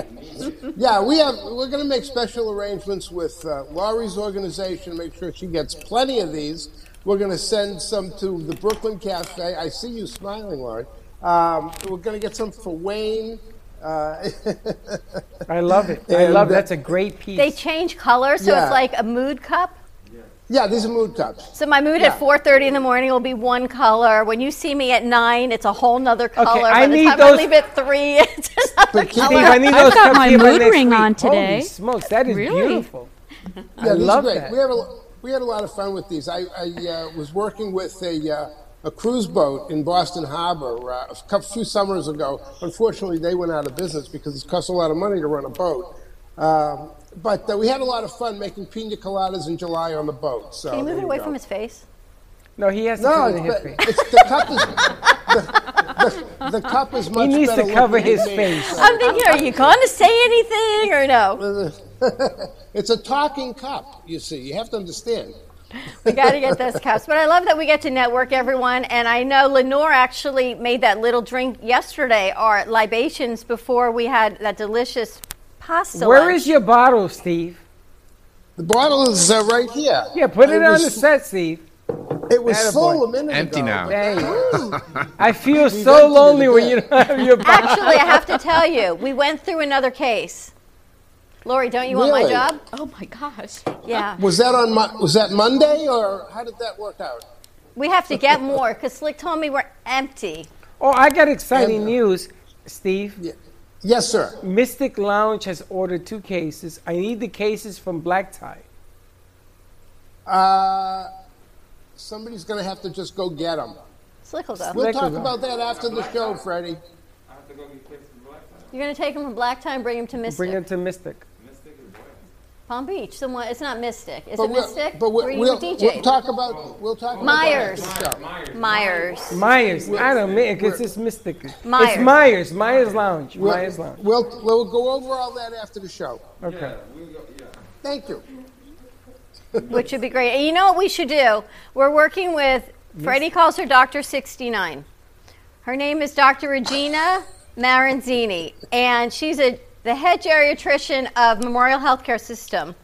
Yeah, we have. We're going to make special arrangements with uh, Lori's organization. To make sure she gets plenty of these. We're going to send some to the Brooklyn Cafe. I see you smiling, Lori. Um, we're going to get some for Wayne. Uh, I love it. I And, love it. uh, That's a great piece. They change color, so Yeah. it's like a mood cup. Yeah, these are mood cups. So my mood Yeah. at 4:30 in the morning will be one color. When you see me at nine, it's a whole nother color. Okay, I By the need time I those- leave at three, it's another Steve, color. I need I've those got my mood ring week. on today. Holy smokes, that is Really? beautiful. I Yeah, these love are great. that. We had a we had a lot of fun with these. I, I uh, was working with a uh, a cruise boat in Boston Harbor uh, a couple, few summers ago. Unfortunately, they went out of business because it costs a lot of money to run a boat. Um, but uh, we had a lot of fun making pina coladas in July on the boat. So Can you move it away go. from his face? No, he has to No, cover it's, his but face. it's, the cup is the, the, the cup is much He needs better to cover his face. so- I'm thinking, are you going to say anything or no? it's a talking cup. You see, you have to understand. We got to get those cups. But I love that we get to network everyone. And I know Lenore actually made that little drink yesterday, our libations, before we had that delicious pasta. Where lunch. is your bottle, Steve? The bottle is uh, right here. Yeah, put it, It on was- the set, Steve. It was Attaboy. full a minute Empty ago. now. Dang. I feel We've so lonely when you don't have your bottle. Actually, I have to tell you, we went through another case. Lori, don't you want my job? Oh my gosh. Yeah. Was that on Mo- was that Monday or how did that work out? We have to get more because Slick told me we're empty. Oh, I got exciting And- news, Steve. Yes, sir. Mystic Lounge has ordered two cases. I need the cases from Black Tie. Uh, somebody's going to have to just go get them. Slick will go. We'll Slick will talk go. about that after the show, Freddie. You're going to take them from Black Tie and bring them to Mystic. Bring it to Mystic. Palm Beach. Someone. It's not Mystic. Is But it we'll, Mystic? but we'll, you we'll, DJ? we'll talk about we'll talk about Myers. that after the show. Myers. Myers. I don't know, because it's Mystic. Myers. It's Myers. Myers Lounge. We'll, Myers Lounge. we'll we'll go over all that after the show. Okay. Thank you. which would be great. And you know what we should do? We're working with, Freddie calls her Dr. 69. Her name is Dr. Regina Maranzini, and she's a, the head geriatrician of Memorial Healthcare System.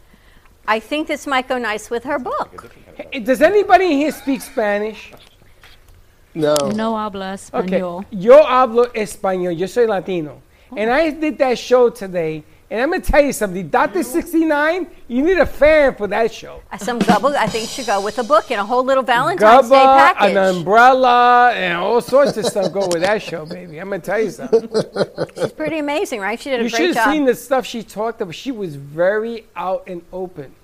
I think this might go nice with her book. Hey, Does anybody here speak Spanish? No. No habla Okay. español. Yo hablo español. Yo soy Latino. And I did that show today. And I'm going to tell you something. Dr. 69, you need a fan for that show. Uh, Some gubba, I think, should go with a book and a whole little Valentine's Day Gubba, package. an umbrella, and all sorts of stuff go with that show, baby. I'm going to tell you something. She's pretty amazing, right? She did a You great should have job. seen the stuff she talked about. She was very out and open.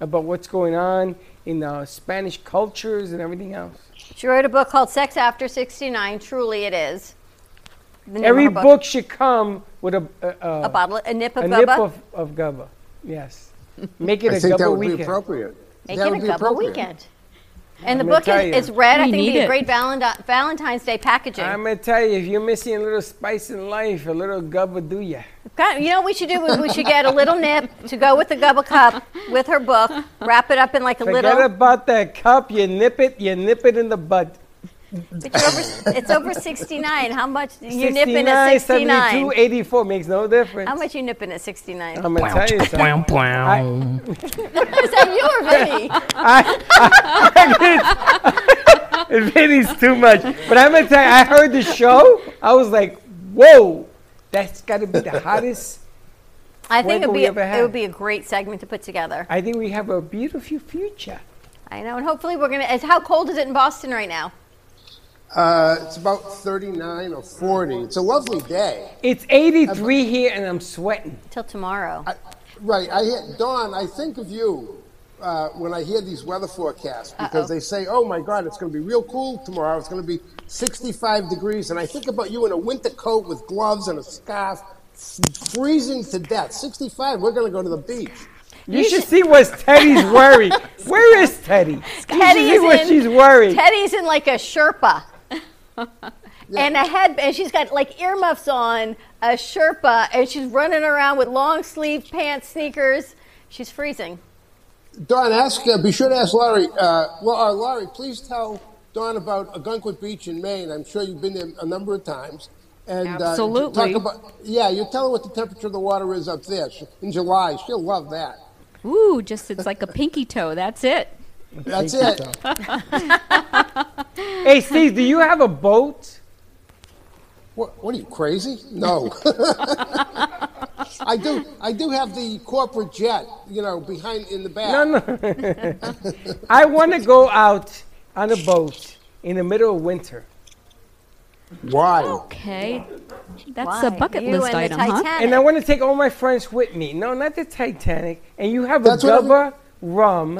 about what's going on in uh, Spanish cultures and everything else. She wrote a book called Sex After 69. Truly, it is. The name of Every her book. should come with a a, a, A bottle- a nip of a nip of, of gubba. Yes, make it I a think that gubba would be weekend. appropriate. Make That it would a be couple appropriate. weekend. And the I'm gonna book tell is you. it's red. I think it'd need be a great Valenti- Valentine's Day packaging. I'm gonna tell you, if you're missing a little spice in life, a little gubba do ya. You know what we should do? We- We should get a little nip to go with the gubba cup with her book. Wrap it up in like a Forget little. Forget about that cup. You nip it. You nip it in the bud. But you're over, it's over 69. How much you nipping 69, at 72, 69? 84 makes no difference. How much you nipping at 69? I'm gonna tell you something. I- Is that you or Vinny? I, Vinny's too much. But I'm gonna tell you, I heard the show. I was like, whoa, that's got to be the hottest. I think it'd we be a, ever it would be a great segment to put together. I think we have a beautiful future. I know, and hopefully we're gonna. It's, how cold is it in Boston right now? Uh, it's about 39 or 40. It's a lovely day. It's 83 here, and I'm sweating. Till tomorrow. Right. I hear, Dawn, I think of you uh, when I hear these weather forecasts because Uh-oh. they say, oh my God, it's going to be real cool tomorrow. It's going to be 65 degrees. And I think about you in a winter coat with gloves and a scarf, freezing to death. 65, we're going to go to the beach. You, should see what Teddy's wearing. Where is Teddy? You should see Teddy's what in, she's wearing. Teddy's in like a Sherpa. And a head, and she's got like earmuffs on, a Sherpa, and she's running around with long sleeve pants, sneakers. She's freezing. Dawn, ask, uh, be sure to ask Lori. Uh, well, uh, Lori, please tell Dawn about Ogunquit Beach in Maine. I'm sure you've been there a number of times. And uh, Absolutely. talk about, yeah, you tell her what the temperature of the water is up there in July. She'll love that. Ooh, just it's like a pinky toe. That's it. That's it. Hey, Steve, do you have a boat? What, what are you crazy? No. I do. I do have the corporate jet, you know, behind in the back. No, no. I want to go out on a boat in the middle of winter. Why? Okay, that's Why? a bucket You list item, huh? And I want to take all my friends with me. No, not the Titanic. And you have That's a what gubba rum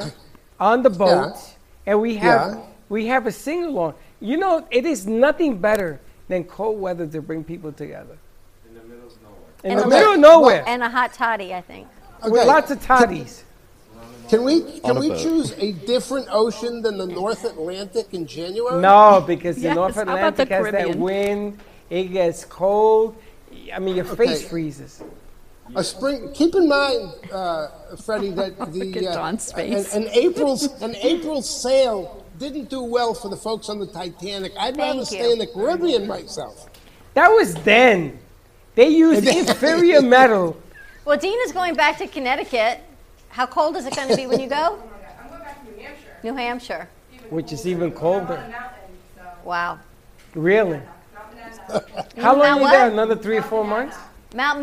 on the boat, Yeah. and we have Yeah. we have a sing along. You know, it is nothing better than cold weather to bring people together. In the middle of nowhere. In the middle of lit- nowhere. And a hot toddy, I think. with lots of toddies. Can we can we boat. choose a different ocean than the North Atlantic in January? No, because the Yes, North Atlantic the has that wind. It gets cold. I mean, your face freezes. A spring. Keep in mind, uh, Freddie, that the uh, an, face. an April's an April's sail didn't do well for the folks on the Titanic. I'd rather Thank stay you. in the Caribbean myself. That was then. They used inferior metal. Well, Dean is going back to Connecticut. How cold is it going to be when you go? I'm going back to New Hampshire. New Hampshire. which is even colder. Wow. Really? How long Mount are you there? Another three or four months? Mount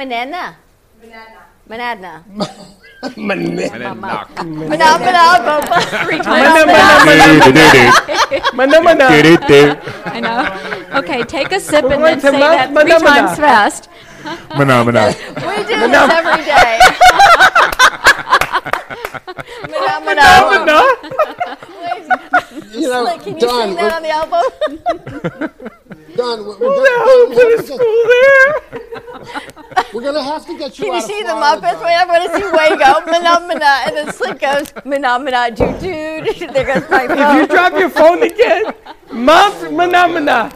Manana. Manadna. Knock. Manadna. Three Mana, times. mana, mana. Mana, mana. I know. Okay, take a sip We're and going then to say Mount that three Manamana. times fast. Phenomena. We do this every day. Manamana. You know, Slick, can you Dawn, sing that on the album? Dawn, we're, Who we're, the hell put a gonna, school there? We're gonna have to get you Can you see the Muppets? Dawn. Wait, I want to see Way go, Manamana, and then Slick goes, Manamana, doo doo. There goes my If you drop your phone again, Mount Manamana.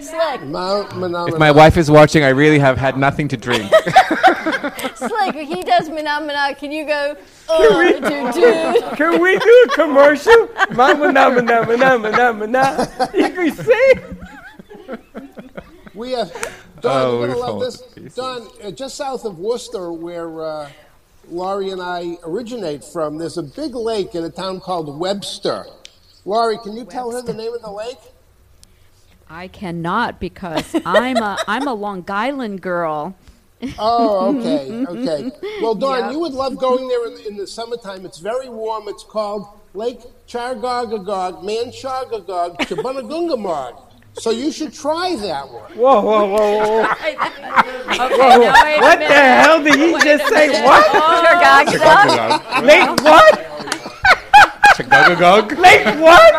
Slick, Mount Manamana. If my wife is watching, I really have had nothing to drink. Slick, he does Manamana. Can you go, uh, doo doo? Can we do a commercial? Mount Manamana, Manamana, Manamana. You can sing. We have Dawn. Oh, you're gonna love this. Dawn, uh, just south of Worcester, where uh, Lori and I originate from, there's a big lake in a town called Webster. Lori, can you tell her the name of the lake? I cannot because I'm a I'm a Long Island girl. Oh, okay, okay. Well, Dawn, Yep. you would love going there in, in the summertime. It's very warm. It's called Lake Chargogagog, Manchagagog, Chabunagungamog. So you should try that one. Whoa, whoa, whoa, whoa. Okay, Whoa, now what the hell did he Wait just say? What? Lake what? Chugugugug. Lake what?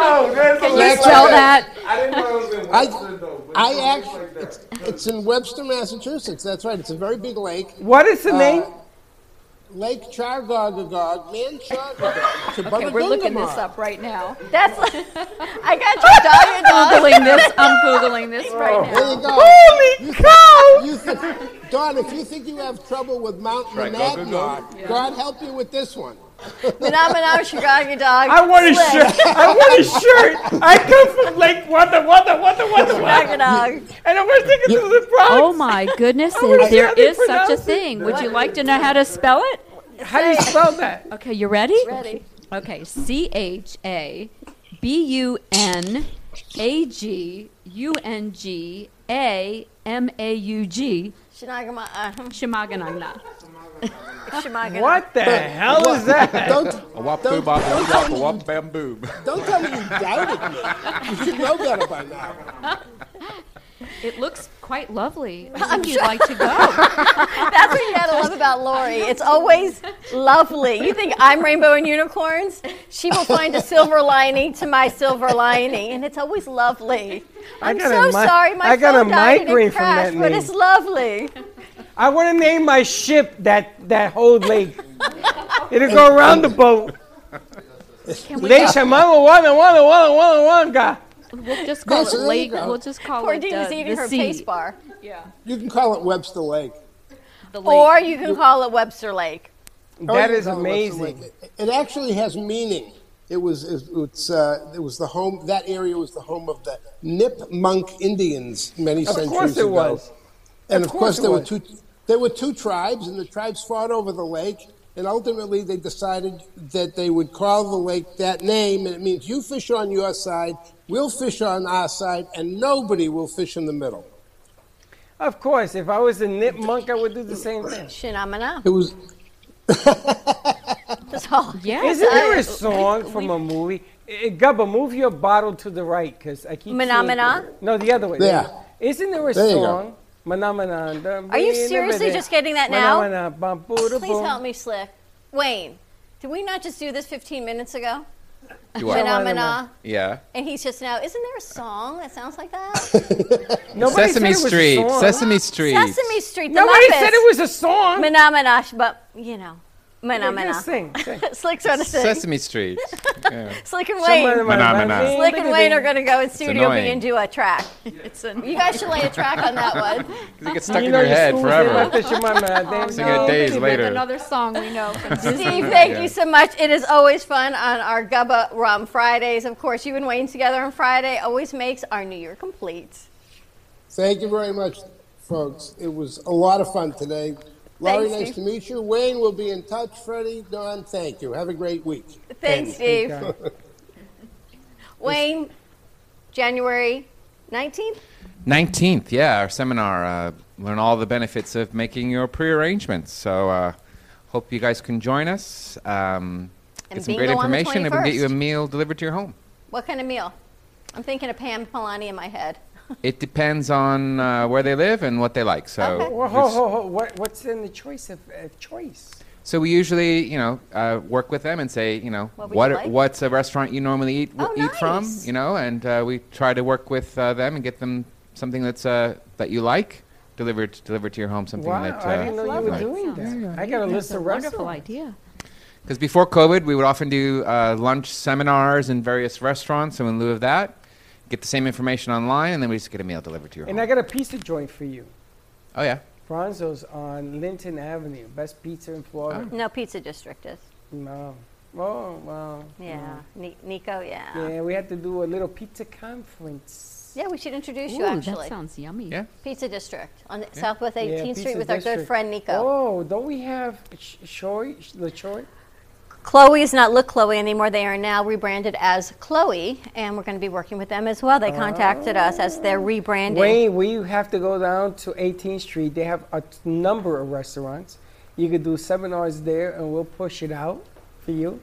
Can you spell okay. that? I, didn't know it was in Webster, though. I actually, it's, it's in Webster, Massachusetts. That's right. It's a very big lake. What is the Uh, name? Lake Chargogagog, man Chargogag. Okay, we're looking this up right now. That's I got your dog. Your dog. Googling this. I'm googling this right oh. now. There you go. Holy cow! You think, Dawn, if you think you have trouble with Mount Right, go, go, Monadnock, go. God help you with this one. Manamana, Shigagi dog. I want a Slick. shirt. I want a shirt. I come from Lake Wanda, Wanda, Wanda, Wanda, Shigagi Wanda. dog. And I was thinking to the Bronx. Oh my goodness, I wanna see there how they is such a thing. Would you like to know how to spell it? How do you spell that? Okay, you ready? Ready. Okay, C H A B U N A G U N G A M A U G. Shinagama. Uh, Shamaganagna. What the hell is that? Don't, A wop Don't- boo bop don't wop tell wop wop bam boob. don't tell me you doubted me. You should know better by now. It looks quite lovely. I I'm you'd sure- like to go. That's what you gotta love about Lori. It's always lovely. You think I'm rainbow and unicorns? She will find a silver lining to my silver lining, and it's always lovely. I I'm so mi- sorry, my I got phone a died in migraine a from crash, that but it's lovely. I want to name my ship that that whole lake. It'll go around the boat. Can we Lake Shamama Wana Wana Wana Wana Wanga. We'll just call Yes, it Lake. We'll just call Poor it Dean uh, is eating the her sea. pace bar. Yeah. You can call it Webster Lake. The lake. Or you can call it Webster Lake. Oh, That you is can call it Webster amazing. It, it actually has meaning. It was it, it's uh, it was the home that area was the home of the Nipmuc Indians many Of centuries ago. Of course it ago. was. And Of of, course, course it there were two there were two tribes, and the tribes fought over the lake. And ultimately, they decided that they would call the lake that name, and it means you fish on your side, we'll fish on our side, and nobody will fish in the middle. Of course, if I was a nip monk, I would do the same thing. Shinamana. It was That's all. Yes. Isn't there I- a song from a movie? Eh, Gubba, move your bottle to the right, because I keep Mana Mana? No, the other way. Yeah. Isn't there a There you go. song? Mana Mana, Are you seriously just getting that Mana now? Mana, bum, boo, da, Please help me, Slick. Wayne, did we not just do this 15 minutes ago? Do what? Phenomena. Yeah. And he's just now, isn't there a song that sounds like that? Nobody Sesame said it was a Street. song. Sesame Street. Sesame Street. The Nobody Muppets. said it was a song. Menominosh, but, you know. Menomina. just sing, sing. Slick's trying to sing. Sesame Street. Yeah. Slick and Somebody- Wayne. Phenomena. Slick and Wayne are going to go in Studio B annoying. and do a track. It's an, You guys should lay a track on that one. It gets stuck You in know your your head forever. name after Sing it days later. another song we know. Steve, thank Yeah. you so much. It is always fun on our Gubba Rum Fridays. Of course, you and Wayne together on Friday always makes our New Year complete. Thank you very much, folks. It was a lot of fun today. Lori, Thanks, nice Steve. to meet you. Wayne will be in touch. Freddie, Dawn, thank you. Have a great week. Thanks, Steve. God. Wayne, January 19th? 19th, yeah, our seminar. Uh, learn all the benefits of making your pre-arrangements. So, uh, hope you guys can join us. Um, get some great bingo on the information, and we can get you a meal delivered to your home. What kind of meal? I'm thinking of Pam Polani in my head. It depends on uh, where they live and what they like. So, Okay. Whoa, ho, ho, ho. What, what's in the choice of uh, choice? so we usually, you know, uh, work with them and say, you know, What what you like? what's a restaurant you normally eat Oh, eat from, you know, and uh, we try to work with uh, them and get them something that's uh, that you like delivered delivered to your home. Something Wow, that uh, I didn't know you were like. doing that. I got a list a of wonderful idea. Because before COVID, we would often do uh, lunch seminars in various restaurants. So in lieu of that, get the same information online, and then we just get a meal delivered to your And home. I got a pizza joint for you. oh yeah, Bronzo's on Linton Avenue. Best pizza in Florida. No, Pizza District is. No. Oh, well. Yeah. Ni- Nico, yeah. Yeah, we had to do a little pizza conference. Yeah, we should introduce you Ooh, actually. that sounds yummy. yeah. Pizza District on the Southwest 18th Yeah, Street Pizza with our good District. friend Nico. Oh, don't we have Sh- Shoy, Sh- LaChoy? Chloe is not Look Chloe anymore. They are now rebranded as Chloe, and we're going to be working with them as well. They contacted us as their rebranding. Wayne, we have to go down to 18th Street. They have a t- number of restaurants. You could do seminars there, and we'll push it out for you.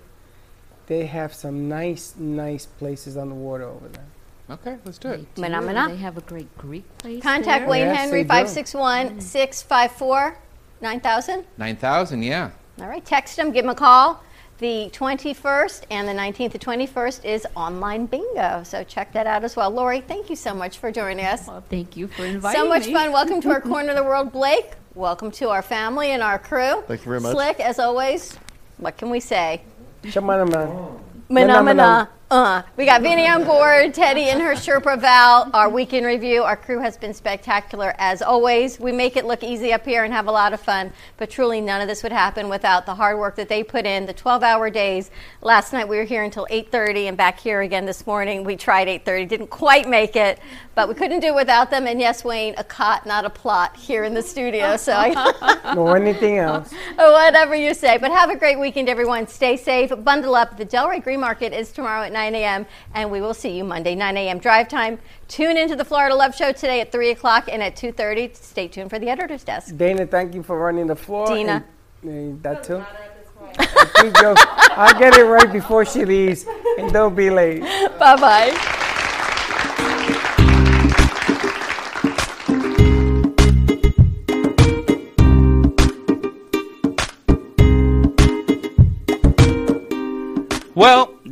They have some nice, nice places on the water over there. Okay, let's do it. Mana, mana. They have a great Greek place. Contact there. Wayne Yes, Henry, they do. 561 654 9000. 9,000, yeah. All right, text him, give him a call. The 21st and the 19th to 21st is online bingo, so check that out as well. Lori, thank you so much for joining us. thank you for inviting me. So much me. fun. Welcome to our corner of the world, Blake. Welcome to our family and our crew. Thank you very much. Slick, as always. What can we say? Shamana man. Uh, we got Vinny on board, Teddy and her Sherpa Val, our weekend review. Our crew has been spectacular as always. We make it look easy up here and have a lot of fun, but truly none of this would happen without the hard work that they put in, the 12-hour days. Last night we were here until 8:30 and back here again this morning. We tried 8:30, didn't quite make it, but we couldn't do it without them. And yes, Wayne, a cot, not a plot here in the studio. So I Or anything else. whatever you say. But have a great weekend, everyone. Stay safe. Bundle up. The Delray Green Market is tomorrow at 9 a.m. and we will see you Monday 9 a.m. drive time. Tune into the Florida Love Show today at 3 o'clock and at 2:30. Stay tuned for the editor's desk. Dana, thank you for running the floor. Dina. and- and that too. I'll get it right before she leaves, and don't be late. Bye bye. Well,